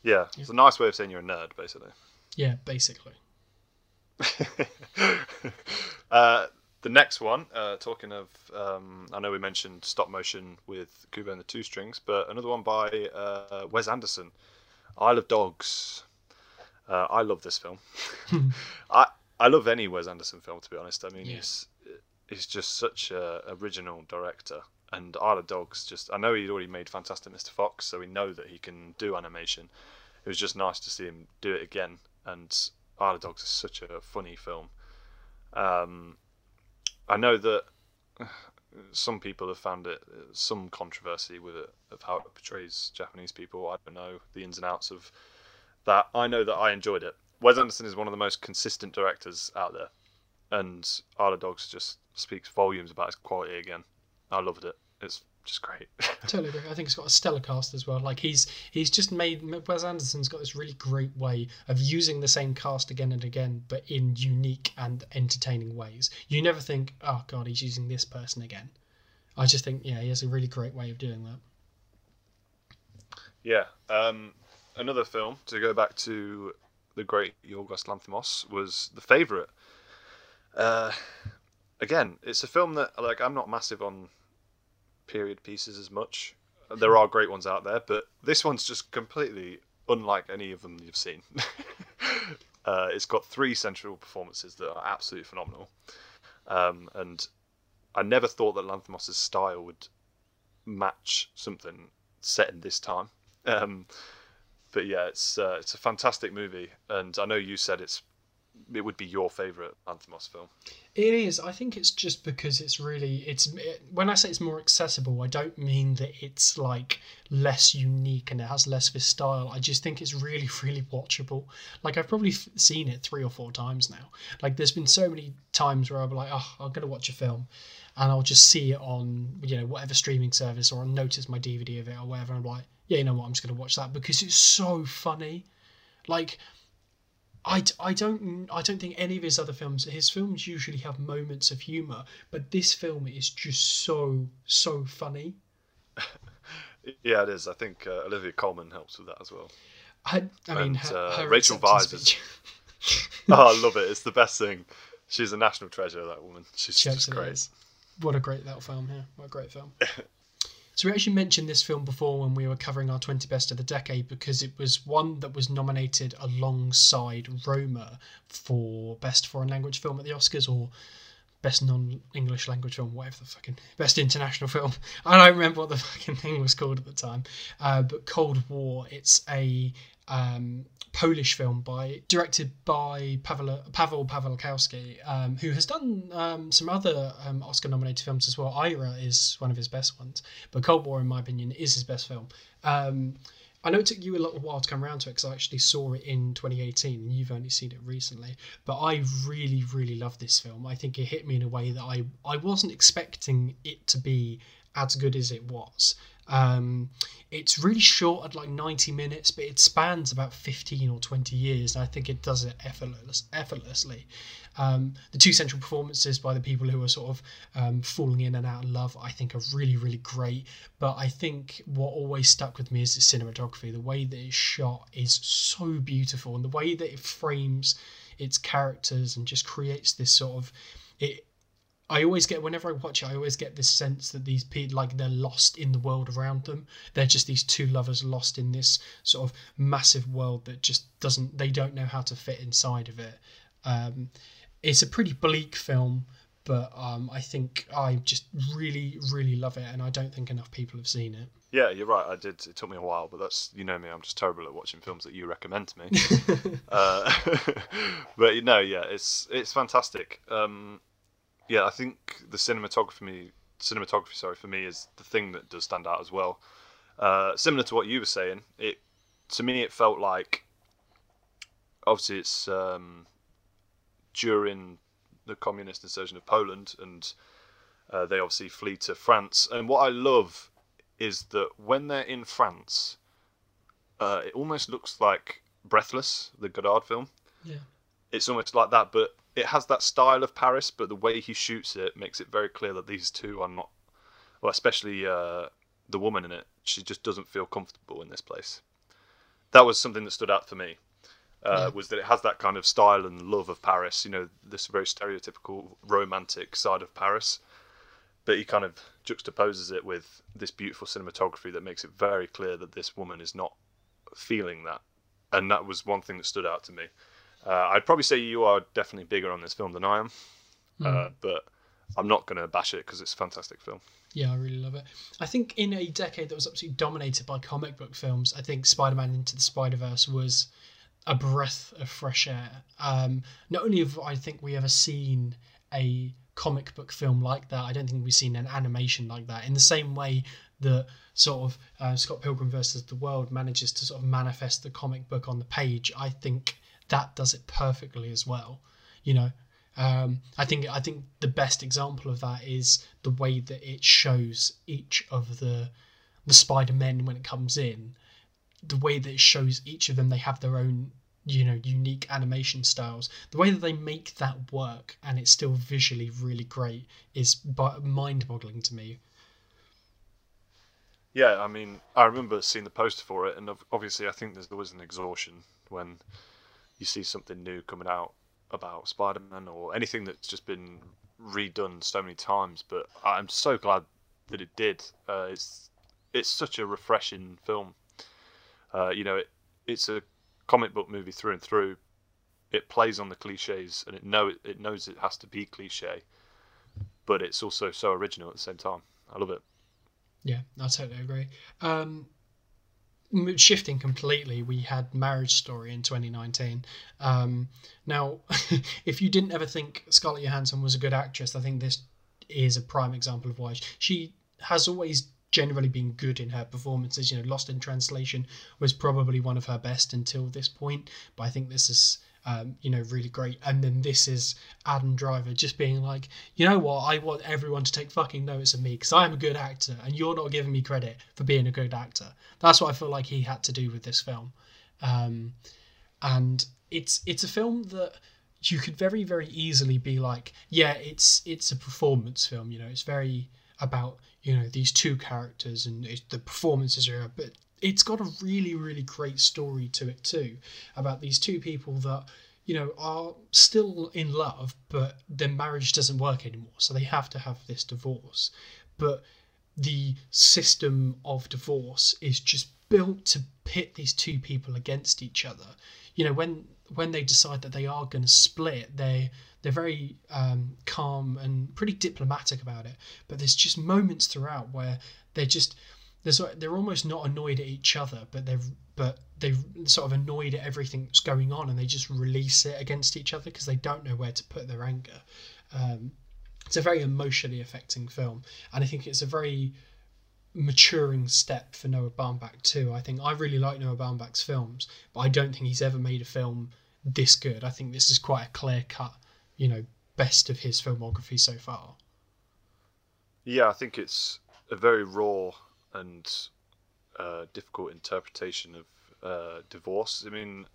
yeah, yeah, it's a nice way of saying you're a nerd, basically. Yeah, basically. uh, the next one, uh, talking of, um, I know we mentioned stop motion with Kubo and the Two Strings, but another one by uh, Wes Anderson, Isle of Dogs. Uh, I love this film. I I love any Wes Anderson film, to be honest. I mean, yeah. he's he's just such a original director, and Isle of Dogs. Just I know he'd already made Fantastic Mr. Fox, so we know that he can do animation. It was just nice to see him do it again, and Isle of Dogs is such a funny film. Um, I know that some people have found it some controversy with it of how it portrays Japanese people. I don't know the ins and outs of that. I know that I enjoyed it. Wes Anderson is one of the most consistent directors out there, and Isle of Dogs just speaks volumes about his quality again. I loved it. It's just great. totally agree. I think it's got a stellar cast as well. Like he's he's just made Wes Anderson's got this really great way of using the same cast again and again, but in unique and entertaining ways. You never think, oh god, he's using this person again. I just think, yeah, he has a really great way of doing that. Yeah. Um, another film to go back to the great Yorgos Lanthimos was The Favourite. Uh, again, it's a film that like I'm not massive on period pieces as much. There are great ones out there, but this one's just completely unlike any of them you've seen. uh, it's got three central performances that are absolutely phenomenal, um, and I never thought that Lanthimos' style would match something set in this time. Um, but yeah, it's uh, it's a fantastic movie, and I know you said it's it would be your favorite Lanthimos film. It is. I think it's just because it's really it's it, when I say it's more accessible, I don't mean that it's like less unique and it has less of a style. I just think it's really really watchable. Like I've probably f- seen it three or four times now. Like there's been so many times where I'm like, oh, I'm gonna watch a film, and I'll just see it on you know whatever streaming service or I'll notice my DVD of it or whatever. And I'm like, yeah, you know what, I'm just gonna watch that because it's so funny. Like I, I don't I don't think any of his other films his films usually have moments of humor but this film is just so so funny. Yeah it is. I think uh, Olivia Colman helps with that as well. I, I mean her, uh, her Rachel Weisz is- oh I love it. It's the best thing. She's a national treasure that woman. She's She just great. is. What a great little film, yeah. What a great film. so we actually mentioned this film before when we were covering our 20 best of the decade because it was one that was nominated alongside Roma for best foreign language film at the Oscars or best non-English language film, whatever the fucking best international film. I don't remember what the fucking thing was called at the time. Uh, but Cold War. It's a um, Polish film by directed by Pavel Pavel Pawlikowski, um, who has done um, some other um, Oscar-nominated films as well. Ida is one of his best ones, but Cold War, in my opinion, is his best film. Um, I know it took you a little while to come around to it because I actually saw it in 2018 and you've only seen it recently. But I really, really love this film. I think it hit me in a way that I, I wasn't expecting it to be as good as it was. Um, it's really short at like 90 minutes, but it spans about 15 or 20 years, and I think it does it effortless, effortlessly. Um, the two central performances by the people who are sort of um, falling in and out of love, I think, are really, really great. But I think what always stuck with me is the cinematography. The way that it's shot is so beautiful, and the way that it frames its characters and just creates this sort of it I always get whenever I watch it, I always get this sense that these people like they're lost in the world around them. They're just these two lovers lost in this sort of massive world that just doesn't they don't know how to fit inside of it. Um, it's a pretty bleak film, but um, I think I just really really love it, and I don't think enough people have seen it. Yeah, you're right. I did. It took me a while, but that's you know me. I'm just terrible at watching films that you recommend to me. uh, but you know, yeah, it's it's fantastic. Um, yeah, I think the cinematography, cinematography, sorry, for me is the thing that does stand out as well. Uh, similar to what you were saying, it to me it felt like obviously it's um, during the communist insurgence of Poland, and uh, they obviously flee to France. And what I love is that when they're in France, uh, it almost looks like Breathless, the Godard film. Yeah. It's almost like that, but it has that style of Paris, but the way he shoots it makes it very clear that these two are not, well, especially uh, the woman in it. She just doesn't feel comfortable in this place. That was something that stood out for me. Uh. Was that it has that kind of style and love of Paris? You know, this very stereotypical romantic side of Paris, but he kind of juxtaposes it with this beautiful cinematography that makes it very clear that this woman is not feeling that, and that was one thing that stood out to me. Uh, I'd probably say you are definitely bigger on this film than I am, uh, but I'm not going to bash it because it's a fantastic film. Yeah, I really love it. I think in a decade that was absolutely dominated by comic book films, I think Spider Man Into the Spider Verse was a breath of fresh air. Um, not only have I think we ever seen a comic book film like that. I don't think we've seen an animation like that. In the same way that sort of uh, Scott Pilgrim versus the World manages to sort of manifest the comic book on the page, I think that does it perfectly as well. You know, um, I think I think the best example of that is the way that it shows each of the the Spider Men when it comes in. The way that it shows each of them, they have their own you know unique animation styles. The way that they make that work and it's still visually really great is mind boggling to me. Yeah, I mean, I remember seeing the poster for it, and obviously, I think there was an exhaustion when you see something new coming out about Spider-Man or anything that's just been redone so many times. But I'm so glad that it did. Uh, it's it's such a refreshing film. Uh, you know, it it's a comic book movie through and through. It plays on the cliches, and it know it, knows it has to be cliche, but it's also so original at the same time. I love it. Yeah, I totally agree. Um, shifting completely, we had Marriage Story in 2019. Um, now, if you didn't ever think Scarlett Johansson was a good actress, I think this is a prime example of why she has always generally been good in her performances. You know, Lost in Translation was probably one of her best until this point, but I think this is um, you know, really great. And then this is Adam Driver just being like, you know what, I want everyone to take fucking notice of me because I am a good actor and you're not giving me credit for being a good actor. That's what I feel like he had to do with this film. Um, and it's it's a film that you could very very easily be like, yeah, it's it's a performance film. You know, it's very about you know these two characters and the performances are but it's got a really really great story to it too about these two people that you know are still in love but their marriage doesn't work anymore so they have to have this divorce. But the system of divorce is just built to pit these two people against each other. You know when when they decide that they are going to split they they're very um, calm and pretty diplomatic about it. But there's just moments throughout where they're just they're they're almost not annoyed at each other, but they've but they've sort of annoyed at everything that's going on, and they just release it against each other because they don't know where to put their anger. Um, it's a very emotionally affecting film, and I think it's a very maturing step for Noah Baumbach too. I think I really like Noah Baumbach's films, but I don't think he's ever made a film this good. I think this is quite a clear cut, you know, best of his filmography so far. Yeah, I think it's a very raw and uh, difficult interpretation of uh, divorce. I mean,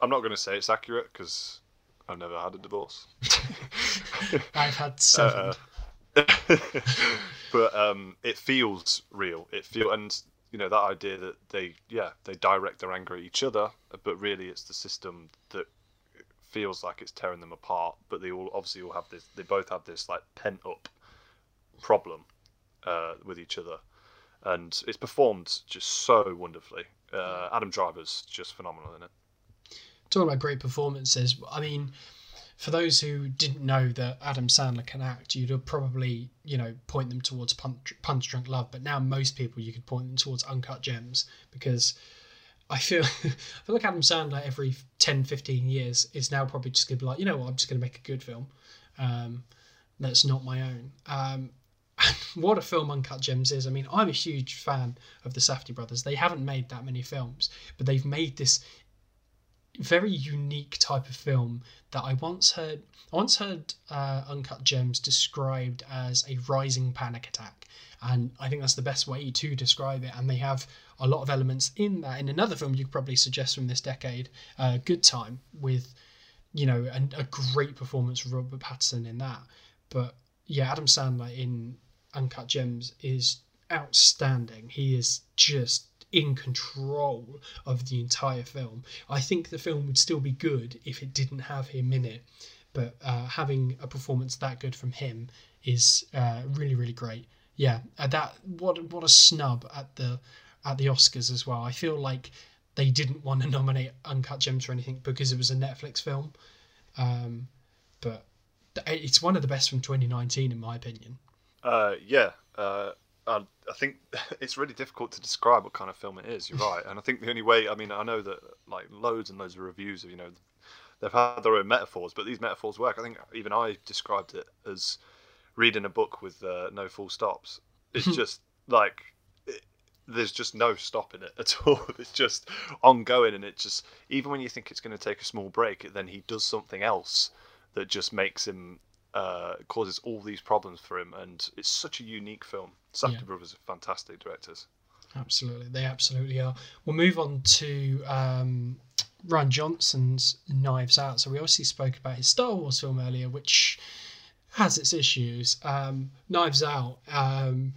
I'm not going to say it's accurate because I've never had a divorce. I've had seven. Uh, but um, it feels real. It feel and you know that idea that they yeah they direct their anger at each other, but really it's the system that feels like it's tearing them apart. But they all obviously all have this. They both have this like pent up problem uh, with each other and it's performed just so wonderfully. Uh, Adam Driver's just phenomenal in it. Talking about great performances, I mean, for those who didn't know that Adam Sandler can act, you'd probably, you know, point them towards Punch, Punch Drunk Love, but now most people you could point them towards Uncut Gems because I feel I feel like Adam Sandler every 10, 15 years is now probably just going to be like, you know what, I'm just going to make a good film um, that's not my own. Um, what a film Uncut Gems is. I mean, I'm a huge fan of the Safdie brothers. They haven't made that many films, but they've made this very unique type of film that I once heard. I once heard uh, Uncut Gems described as a rising panic attack, and I think that's the best way to describe it. And they have a lot of elements in that. In another film, you could probably suggest from this decade, uh, Good Time, with you know a, a great performance from Robert Pattinson in that. But yeah, Adam Sandler in Uncut Gems is outstanding. He is just in control of the entire film. I think the film would still be good if it didn't have him in it, but uh, having a performance that good from him is uh, really really great. Yeah, uh, that what what a snub at the at the Oscars as well. I feel like they didn't want to nominate Uncut Gems for anything because it was a Netflix film, um, but it's one of the best from 2019 in my opinion. Uh, yeah, uh, I, I think it's really difficult to describe what kind of film it is. You're right, and I think the only way, I mean, I know that like loads and loads of reviews of you know they've had their own metaphors, but these metaphors work. I think even I described it as reading a book with uh, no full stops. It's just like it, there's just no stopping it at all. It's just ongoing, and it just even when you think it's going to take a small break, then he does something else that just makes him uh, causes all these problems for him, and it's such a unique film. Safdie Yeah. brothers are fantastic directors. Absolutely, they absolutely are. We'll move on to um, Rian Johnson's Knives Out. So we obviously spoke about his Star Wars film earlier, which has its issues. Um, Knives Out. Um,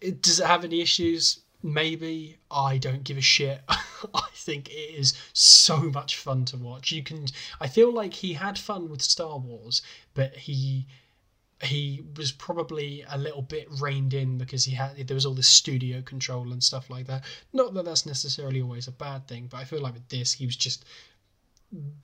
it, does it have any issues? Maybe. I don't give a shit. I think it is so much fun to watch. You can. I feel like he had fun with Star Wars, but he he was probably a little bit reined in because he had there was all this studio control and stuff like that. Not that that's necessarily always a bad thing, but I feel like with this he was just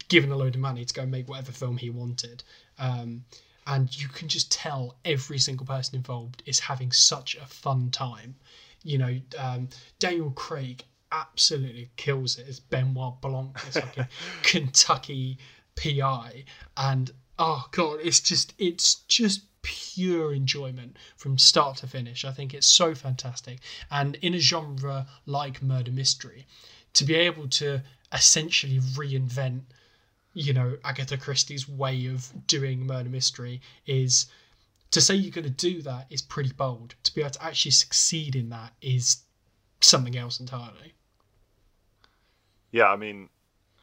given a load of money to go make whatever film he wanted. Um, and you can just tell every single person involved is having such a fun time. You know, um, Daniel Craig absolutely kills it as Benoit Blanc, this a Kentucky PI, and oh god, it's just it's just pure enjoyment from start to finish. I think it's so fantastic, and in a genre like murder mystery, to be able to essentially reinvent you know Agatha Christie's way of doing murder mystery is to say you're going to do that is pretty bold. To be able to actually succeed in that is something else entirely. Yeah, I mean,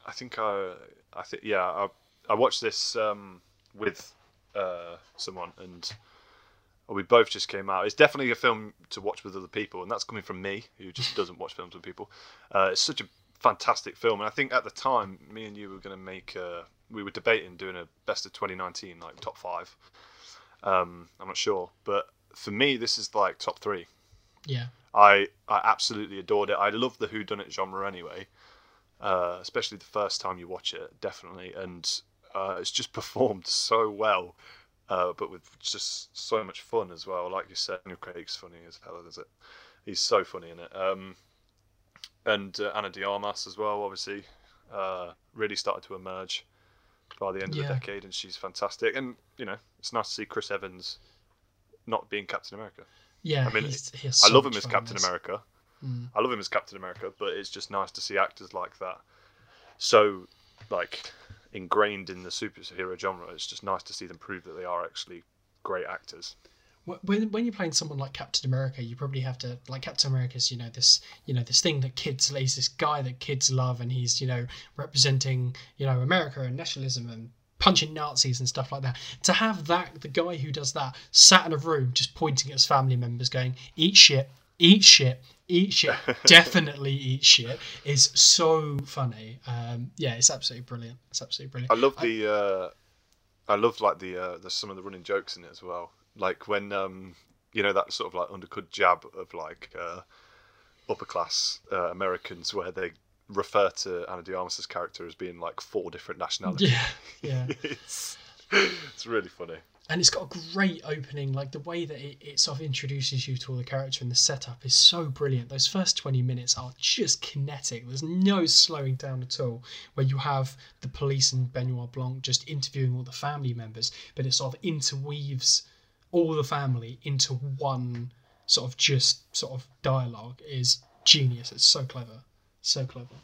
I think I, I think yeah, I, I watched this um, with uh, someone, and we both just came out. It's definitely a film to watch with other people, and that's coming from me, who just doesn't watch films with people. Uh, it's such a fantastic film, and I think at the time, me and you were going to make. A, we were debating doing a best of 2019, like top five. Um, I'm not sure, but for me, this is like top three. Yeah. I I absolutely adored it. I love the whodunit genre anyway, uh, especially the first time you watch it, definitely. And uh, it's just performed so well, uh, but with just so much fun as well. Like you said, Daniel Craig's funny as hell, is it? He's so funny in it. Um, and uh, Ana de Armas as well, obviously, uh, really started to emerge by the end of Yeah. the decade, and she's fantastic. And you know, it's nice to see Chris Evans not being Captain America. Yeah. I mean, has I love him as Captain. America. Mm. I love him as Captain America, but it's just nice to see actors like that so like ingrained in the superhero genre. It's just nice to see them prove that they are actually great actors. When when you're playing someone like Captain America, you probably have to like Captain America's you know this you know this thing that kids he's this guy that kids love and he's you know representing you know America and nationalism and punching Nazis and stuff like that. To have that the guy who does that sat in a room just pointing at his family members going eat shit, eat shit, eat shit, definitely eat shit is so funny. Um, yeah, it's absolutely brilliant. It's absolutely brilliant. I love the uh, I love like the uh, the some of the running jokes in it as well. Like when um, you know that sort of like undercut jab of like uh, upper class uh, Americans where they refer to Ana de Armas's character as being like four different nationalities. Yeah, yeah. it's, it's really funny. And it's got a great opening like the way that it, it sort of introduces you to all the character and the setup is so brilliant. Those first 20 minutes are just kinetic. There's no slowing down at all where you have the police and benoit blanc just interviewing all the family members but it sort of interweaves all the family into one sort of just sort of dialogue is genius. It's so clever. So clever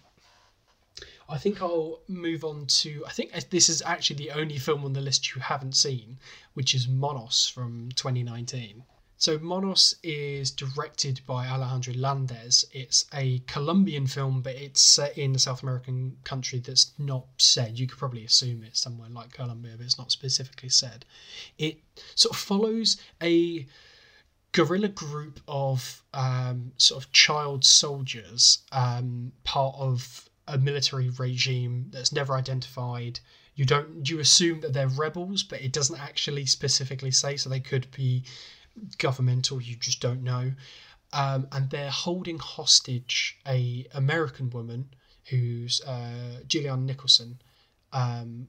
I think I'll move on to. I think this is actually the only film on the list you haven't seen, which is Monos from 2019. So Monos is directed by Alejandro Landes. It's a Colombian film, but it's set in a South American country that's not said. You could probably assume it's somewhere like Colombia, but it's not specifically said. It sort of follows a guerrilla group of um, sort of child soldiers, um, part of a military regime that's never identified. You don't you assume that they're rebels, but it doesn't actually specifically say. So they could be governmental. You just don't know. Um, and they're holding hostage a American woman who's uh, Nicholson. Um,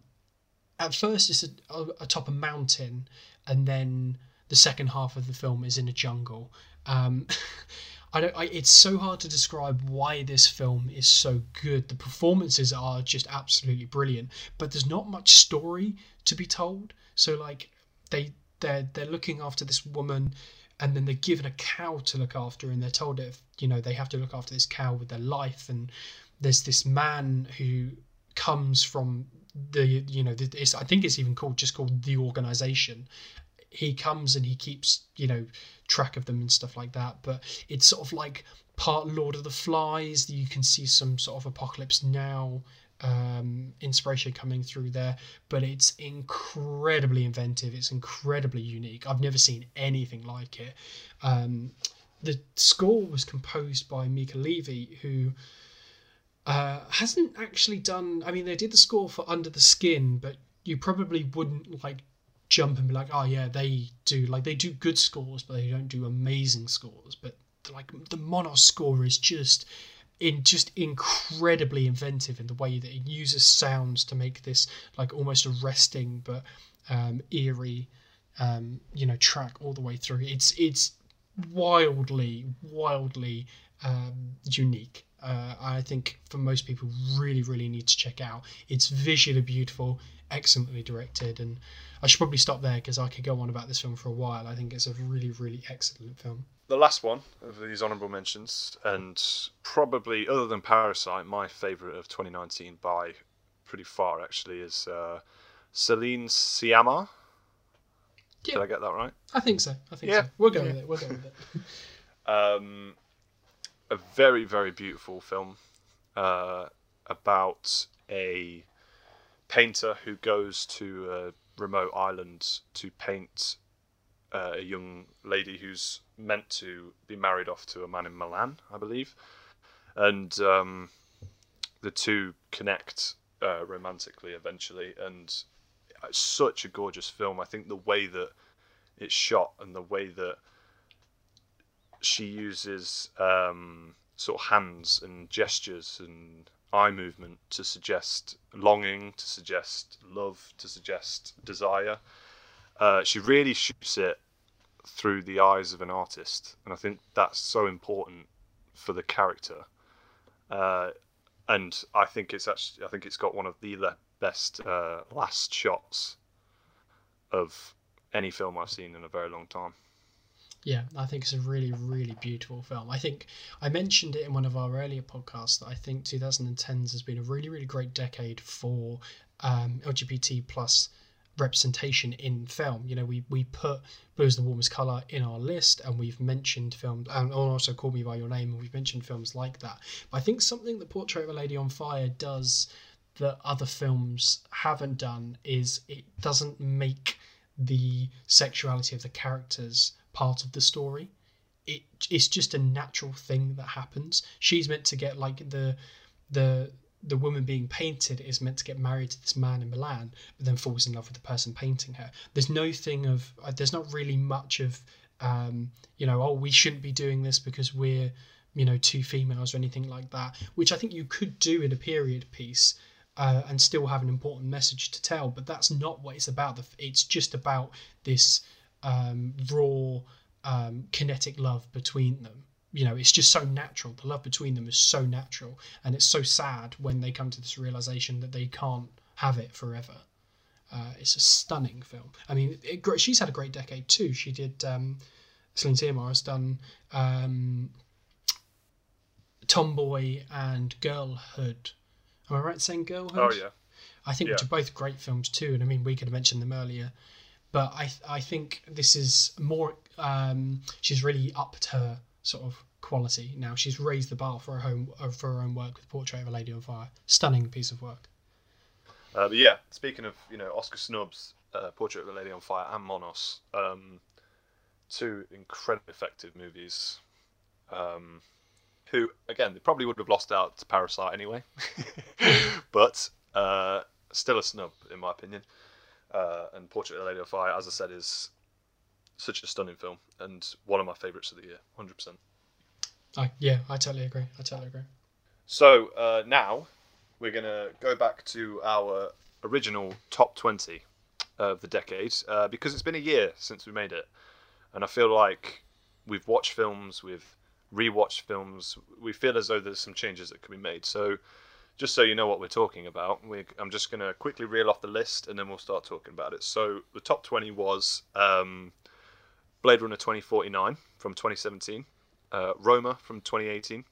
at first, it's a, atop a mountain, and then the second half of the film is in a jungle. Um, I don't. I, it's so hard to describe why this film is so good. The performances are just absolutely brilliant, but there's not much story to be told. So like they they're they're looking after this woman, and then they're given a cow to look after, and they're told if you know they have to look after this cow with their life. And there's this man who comes from the you know it's, I think it's even called just called the organization. He comes and he keeps you know track of them and stuff like that. But it's sort of like part Lord of the Flies. You can see some sort of Apocalypse Now um, inspiration coming through there, but it's incredibly inventive. It's incredibly unique. I've never seen anything like it. Um, the score was composed by Mica Levi who uh, hasn't actually done. I mean, they did the score for Under the Skin, but you probably wouldn't like jump and be like, oh yeah, they do like they do good scores, but they don't do amazing scores. But like the Monos score is just in just incredibly inventive in the way that it uses sounds to make this like almost arresting but um, eerie um, you know track all the way through. It's it's wildly wildly um, unique. Uh, I think for most people really really need to check out. It's visually beautiful, excellently directed, and I should probably stop there because I could go on about this film for a while. I think it's a really really excellent film. The last one of these honourable mentions, and probably other than Parasite, my favourite of 2019 by pretty far actually is uh, Céline Sciamma. Yeah. Did I get that right? I think so. I think Yeah. so. We'll go Yeah. with it. We'll go with it. um, a very very beautiful film uh, about a painter who goes to a remote island to paint uh, a young lady who's meant to be married off to a man in Milan, I believe, and um, the two connect uh, romantically eventually, and it's such a gorgeous film. I think the way that it's shot and the way that she uses um, sort of hands and gestures and eye movement to suggest longing, to suggest love, to suggest desire. Uh, she really shoots it through the eyes of an artist, and I think that's so important for the character. Uh, and I think it's actually, I think it's got one of the le- best uh, last shots of any film I've seen in a very long time. Yeah, I think it's a really, really beautiful film. I think I mentioned it in one of our earlier podcasts that I think 2010s has been a really, really great decade for um, LGBT plus representation in film. You know, we we put Blue is the Warmest Color in our list, and we've mentioned films, and also Call Me by Your Name, and we've mentioned films like that. But I think something that Portrait of a Lady on Fire does that other films haven't done is it doesn't make the sexuality of the characters part of the story. It it's just a natural thing that happens. She's meant to get like the the the woman being painted is meant to get married to this man in Milan, but then falls in love with the person painting her. There's no thing of uh, there's not really much of um, you know oh we shouldn't be doing this because we're you know two females or anything like that, which I think you could do in a period piece. Uh, and still have an important message to tell, but that's not what it's about. It's just about this um, raw um, kinetic love between them. You know, it's just so natural. The love between them is so natural, and it's so sad when they come to this realization that they can't have it forever. Uh, it's a stunning film. I mean, it, gr- she's had a great decade too. She did. Um, Celine Sciamma has done um, Tomboy and Girlhood. Am I right saying Girlhood? Oh yeah, I think Yeah. which are both great films too, and I mean we could have mentioned them earlier, but I I think this is more. Um, she's really upped her sort of quality now. She's raised the bar for her home uh, for her own work with Portrait of a Lady on Fire. Stunning piece of work. Uh, but yeah, speaking of you know Oscar snubs, uh, Portrait of a Lady on Fire and Monos, um, two incredibly effective movies. Um, who again they probably would have lost out to Parasite anyway, but uh, still a snub in my opinion. Uh, and Portrait of a Lady on Fire, as I said, is such a stunning film and one of my favourites of the year, hundred percent. I, yeah, I totally agree. I totally agree. So uh, now we're going to go back to our original top 20 of the decade uh, because it's been a year since we made it. And I feel like we've watched films, we've rewatch films, we feel as though there's some changes that can be made. So, just so you know what we're talking about, we, I'm just going to quickly reel off the list and then we'll start talking about it. So, the top 20 was um, Blade Runner 2049 from 2017, uh, Roma from 2018,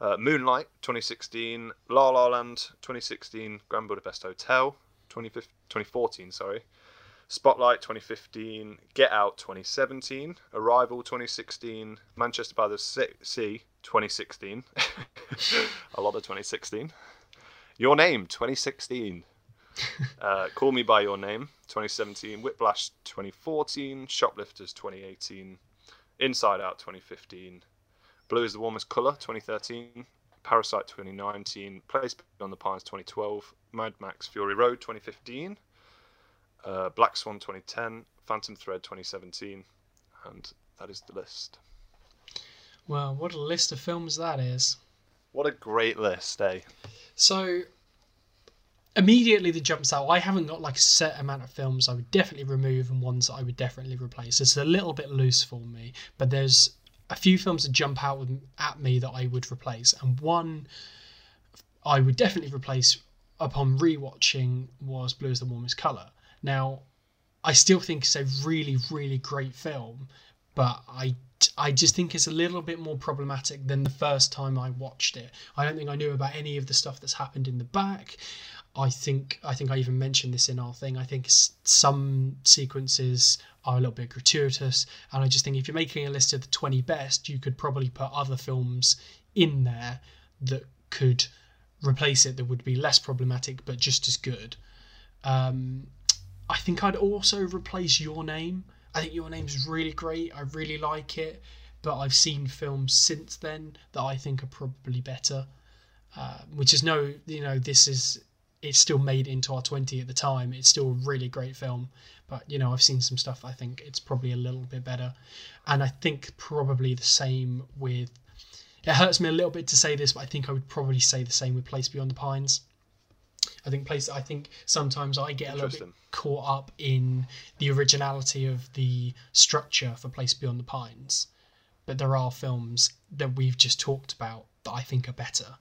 uh, Moonlight 2016, La La Land 2016, Grand Budapest Hotel 2014, sorry. Spotlight 2015, Get Out 2017, Arrival 2016, Manchester by the Sea 2016, a lot of 2016, Your Name 2016, uh, Call Me By Your Name 2017, Whiplash 2014, Shoplifters 2018, Inside Out 2015, Blue is the Warmest Colour 2013, Parasite 2019, Place Beyond the Pines 2012, Mad Max Fury Road 2015, uh, Black Swan 2010, Phantom Thread 2017, and that is the list. Well, what a list of films that is. What a great list, eh? So, immediately that jumps out. I haven't got like a set amount of films I would definitely remove and ones that I would definitely replace. It's a little bit loose for me, but there's a few films that jump out at me that I would replace, and one I would definitely replace upon rewatching was Blue is the Warmest Colour. Now, I still think it's a really, really great film, but I, I just think it's a little bit more problematic than the first time I watched it. I don't think I knew about any of the stuff that's happened in the back. I think I think I even mentioned this in our thing. I think some sequences are a little bit gratuitous, and I just think if you're making a list of the 20 best, you could probably put other films in there that could replace it that would be less problematic but just as good. Um, I think I'd also replace Your Name. I think Your Name's really great. I really like it, but I've seen films since then that I think are probably better. Uh, which is no, you know, this is it's still made into our 20 at the time. It's still a really great film, but you know, I've seen some stuff I think it's probably a little bit better. And I think probably the same with it hurts me a little bit to say this, but I think I would probably say the same with Place Beyond the Pines. I think place I think sometimes I get a little bit caught up in the originality of the structure for Place Beyond the Pines. But there are films that we've just talked about that I think are better.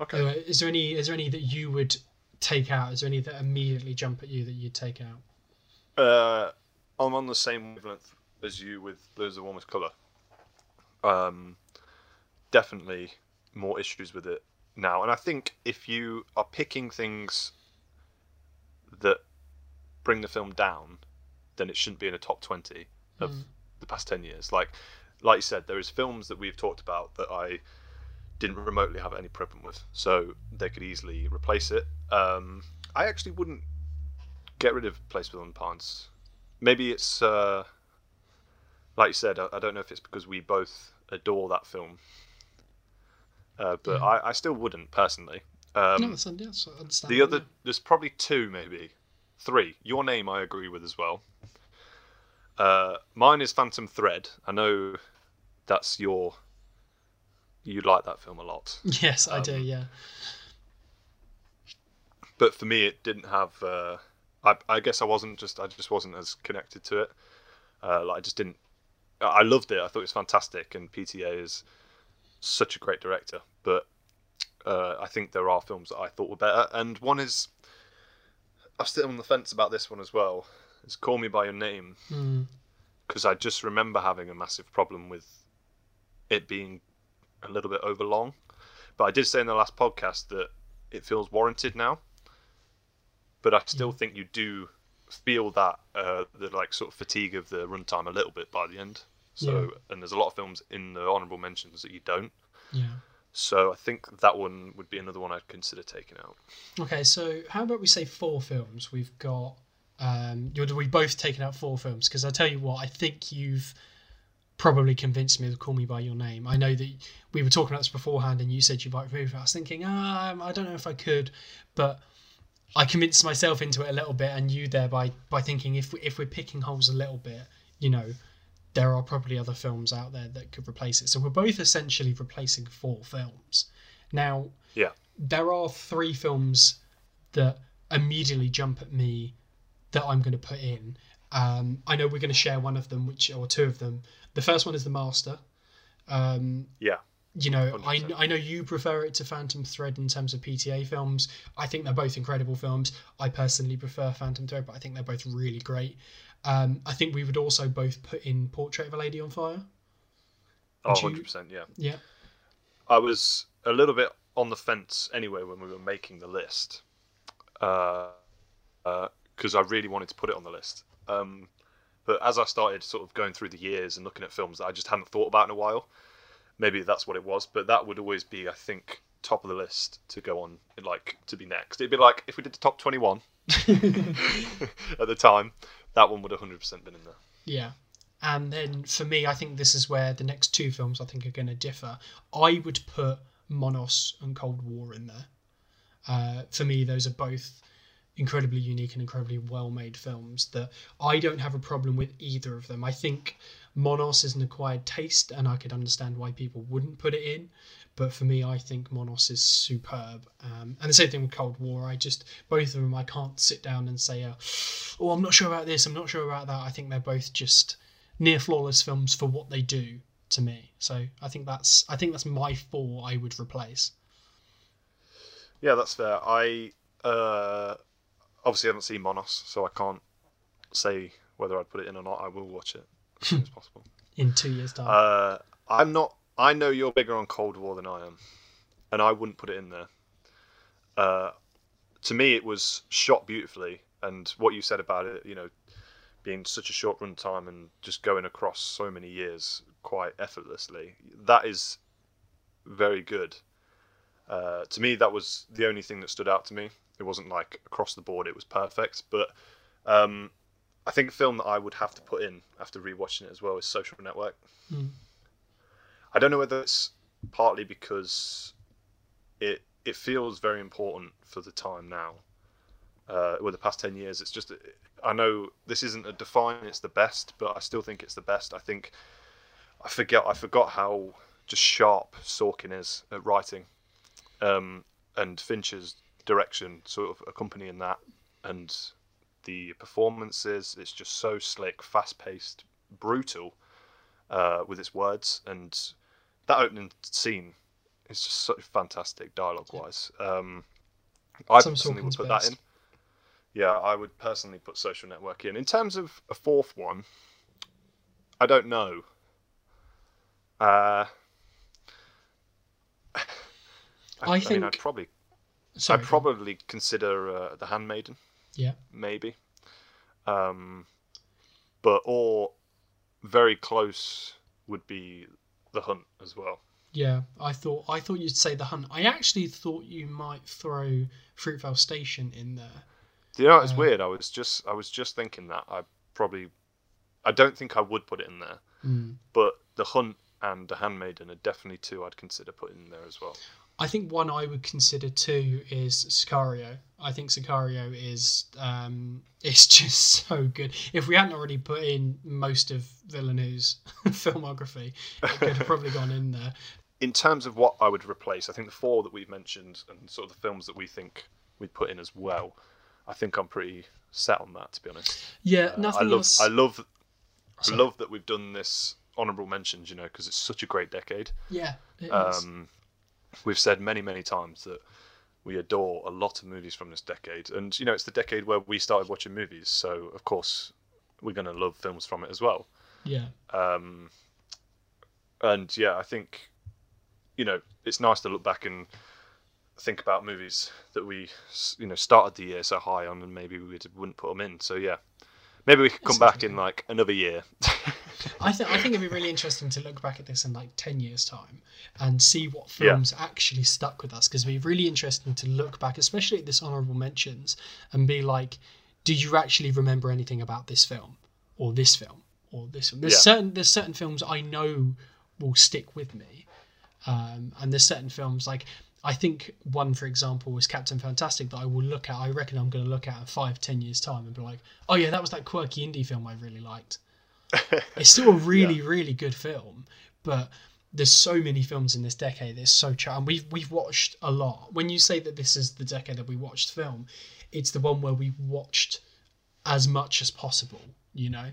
Okay. Is there any is there any that you would take out? Is there any that immediately jump at you that you'd take out? Uh, I'm on the same wavelength as you with Blue is the Warmest Colour. Um, definitely more issues with it now. And I think if you are picking things that bring the film down, then it shouldn't be in a top 20 of mm. the past 10 years. Like like you said, there is films that we've talked about that I didn't remotely have any problem with, so they could easily replace it. Um, I actually wouldn't get rid of Place the Pines. Maybe it's uh, like you said. I, I, don't know if it's because we both adore that film uh, but yeah. I, I still wouldn't personally. Um, no, that's, the other, there's probably two, maybe three. Your name, I agree with as well. Uh, mine is Phantom Thread. I know that's your. You like that film a lot. Yes, um, I do. Yeah. But for me, it didn't have. Uh, I, I guess I wasn't just. I just wasn't as connected to it. Uh, like I just didn't. I loved it. I thought it was fantastic, and PTA is such a great director, but uh, I think there are films that I thought were better, and one is I'm still on the fence about this one as well. It's Call Me by Your Name because mm. I just remember having a massive problem with it being a little bit over long. But I did say in the last podcast that it feels warranted now. But I still yeah. think you do feel that uh, the like sort of fatigue of the runtime a little bit by the end. So, yeah. and there's a lot of films in the honourable mentions that you don't. Yeah. So I think that one would be another one I'd consider taking out. Okay, so how about we say four films? We've got um, do we both taken out four films because I tell you what, I think you've probably convinced me to call me by your name. I know that we were talking about this beforehand, and you said you might remove it. I was thinking, ah, I don't know if I could, but I convinced myself into it a little bit, and you there by by thinking if we, if we're picking holes a little bit, you know, there are probably other films out there that could replace it. So we're both essentially replacing four films. Now, yeah, there are three films that immediately jump at me that I'm going to put in. Um, I know we're going to share one of them, which or two of them. The first one is The Master. Um, Yeah. you know, I, 100%. I know you prefer it to Phantom Thread in terms of PTA films. I think they're both incredible films. I personally prefer Phantom Thread, but I think they're both really great. Um, I think we would also both put in Portrait of a Lady on Fire. Oh, you- 100%, yeah. Yeah. I was a little bit on the fence anyway when we were making the list, because uh, I really wanted to put it on the list. Um, but as I started sort of going through the years and looking at films that I just hadn't thought about in a while, maybe that's what it was. But that would always be, I think, top of the list to go on, like to be next. It'd be like if we did the top twenty-one at the time, that one would have hundred percent been in there. Yeah. And then for me, I think this is where the next two films I think are going to differ. I would put Monos and Cold War in there. Uh, for me, those are both incredibly unique and incredibly well made films that I don't have a problem with either of them. I think Monos is an acquired taste, and I could understand why people wouldn't put it in. But for me, I think Monos is superb. Um, and the same thing with Cold War. I just, both of them, I can't sit down and say, uh, oh, I'm not sure about this, I'm not sure about that. I think they're both just near flawless films for what they do to me. So I think that's I think that's my four I would replace. Yeah, that's fair. I uh, obviously haven't seen Monos, so I can't say whether I'd put it in or not. I will watch it as soon as possible. In two years' time. Uh, I'm not. I know you're bigger on Cold War than I am, and I wouldn't put it in there. Uh, to me, it was shot beautifully, and what you said about it, you know, being such a short run time and just going across so many years quite effortlessly, that is very good. Uh, to me, that was the only thing that stood out to me. It wasn't like across the board; it was perfect. But um, I think a film that I would have to put in after rewatching it as well is Social Network. Mm. I don't know whether it's partly because it it feels very important for the time now. Uh, the past ten years, it's just I know this isn't a define it's the best, but I still think it's the best. I think I forget I forgot how just sharp Sorkin is at writing, um, and Fincher's direction sort of accompanying that, and the performances. It's just so slick, fast paced, brutal uh, with its words, and that opening scene is just so fantastic dialogue wise. Um, I Some personally would put best. that in. Yeah, I would personally put Social Network in. In terms of a fourth one, I don't know. Uh, I, I mean, think- I'd probably, Sorry, I'd probably consider uh, the Handmaiden Yeah. maybe. Um, but or very close would be the hunt as well. Yeah, I thought I thought you'd say the hunt. I actually thought you might throw Fruitvale Station in there. You know it's Uh, weird? I was just I was just thinking that I probably I don't think I would put it in there, Mm. but the hunt and the handmaiden are definitely two I'd consider putting in there as well. I think one I would consider too is Sicario. I think Sicario is um, it's just so good. If we hadn't already put in most of Villeneuve's filmography, it could have probably gone in there. In terms of what I would replace, I think the four that we've mentioned and sort of the films that we think we'd put in as well, I think I'm pretty set on that to be honest. Yeah, Uh, nothing I love else. I love I love that we've done this honourable mentions, you know, because it's such a great decade. Yeah, it is. We've said many, many times that we adore a lot of movies from this decade, and you know, it's the decade where we started watching movies, so of course we're going to love films from it as well. yeah, Um, and yeah, I think you know it's nice to look back and think about movies that we you know started the year so high on, and maybe we would- wouldn't put them in. So yeah, maybe we could come That's back in like another year. I think I think it'd be really interesting to look back at this in like ten years' time and see what Yeah. films actually stuck with us. Because it'd be really interesting to look back, especially at this honourable mentions, and be like, do you actually remember anything about this film or this film or this film? There's Yeah. certain there's certain films I know will stick with me, um, and there's certain films like. I think one, for example, was Captain Fantastic that I will look at. I reckon I'm going to look at in five, ten years' time and be like, "Oh yeah, that was that quirky indie film I really liked." It's still a really, really good film, but there's so many films in this decade that's so ch- and we've we've watched a lot. When you say that this is the decade that we watched film, it's the one where we watched as much as possible, you know.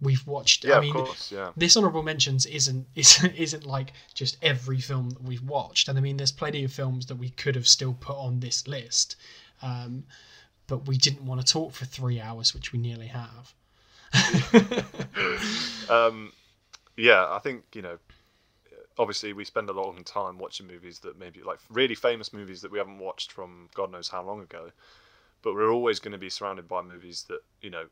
we've watched. Yeah, I mean, of course. Yeah. this honorable mentions isn't isn't isn't like just every film that we've watched, and I mean, there's plenty of films that we could have still put on this list, um, but we didn't want to talk for three hours, which we nearly have. um, yeah, I think you know. Obviously, we spend a lot of time watching movies that maybe like really famous movies that we haven't watched from God knows how long ago. But we're always going to be surrounded by movies that you know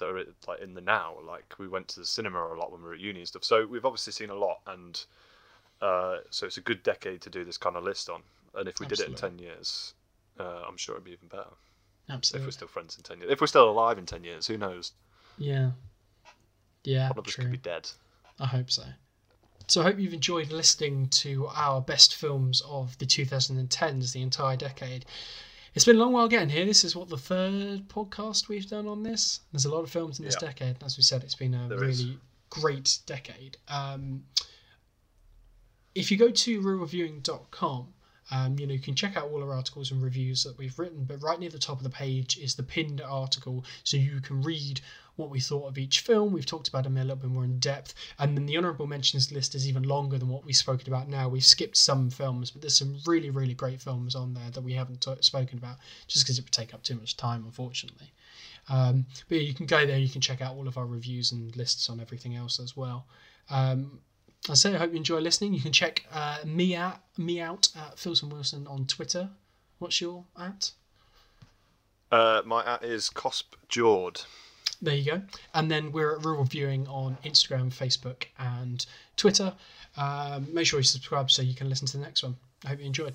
that are like in the now. Like we went to the cinema a lot when we were at uni and stuff. So we've obviously seen a lot, and uh, so it's a good decade to do this kind of list on. And if we did it in ten years, uh, I'm sure it'd be even better. Absolutely. If we're still friends in ten years, if we're still alive in ten years, who knows? Yeah. Yeah. One of us true. could be dead. I hope so. So I hope you've enjoyed listening to our best films of the 2010s, the entire decade. It's been a long while getting here. This is what the third podcast we've done on this. There's a lot of films in this Yeah. decade. As we said, it's been a There really is. great decade. Um, if you go to realreviewing.com, um, you know you can check out all our articles and reviews that we've written. But right near the top of the page is the pinned article, so you can read what we thought of each film. We've talked about them a little bit more in depth, and then the honourable mentions list is even longer than what we've spoken about now. We've skipped some films, but there's some really, really great films on there that we haven't t- spoken about, just because it would take up too much time, unfortunately. Um, but you can go there, you can check out all of our reviews and lists on everything else as well. Um, I say I hope you enjoy listening. You can check uh, me out, me out at Philson Wilson on Twitter. What's your at? Uh, my at is Cosp Jord. There you go. And then we're at Rural Viewing on Instagram, Facebook, and Twitter. Um, make sure you subscribe so you can listen to the next one. I hope you enjoyed.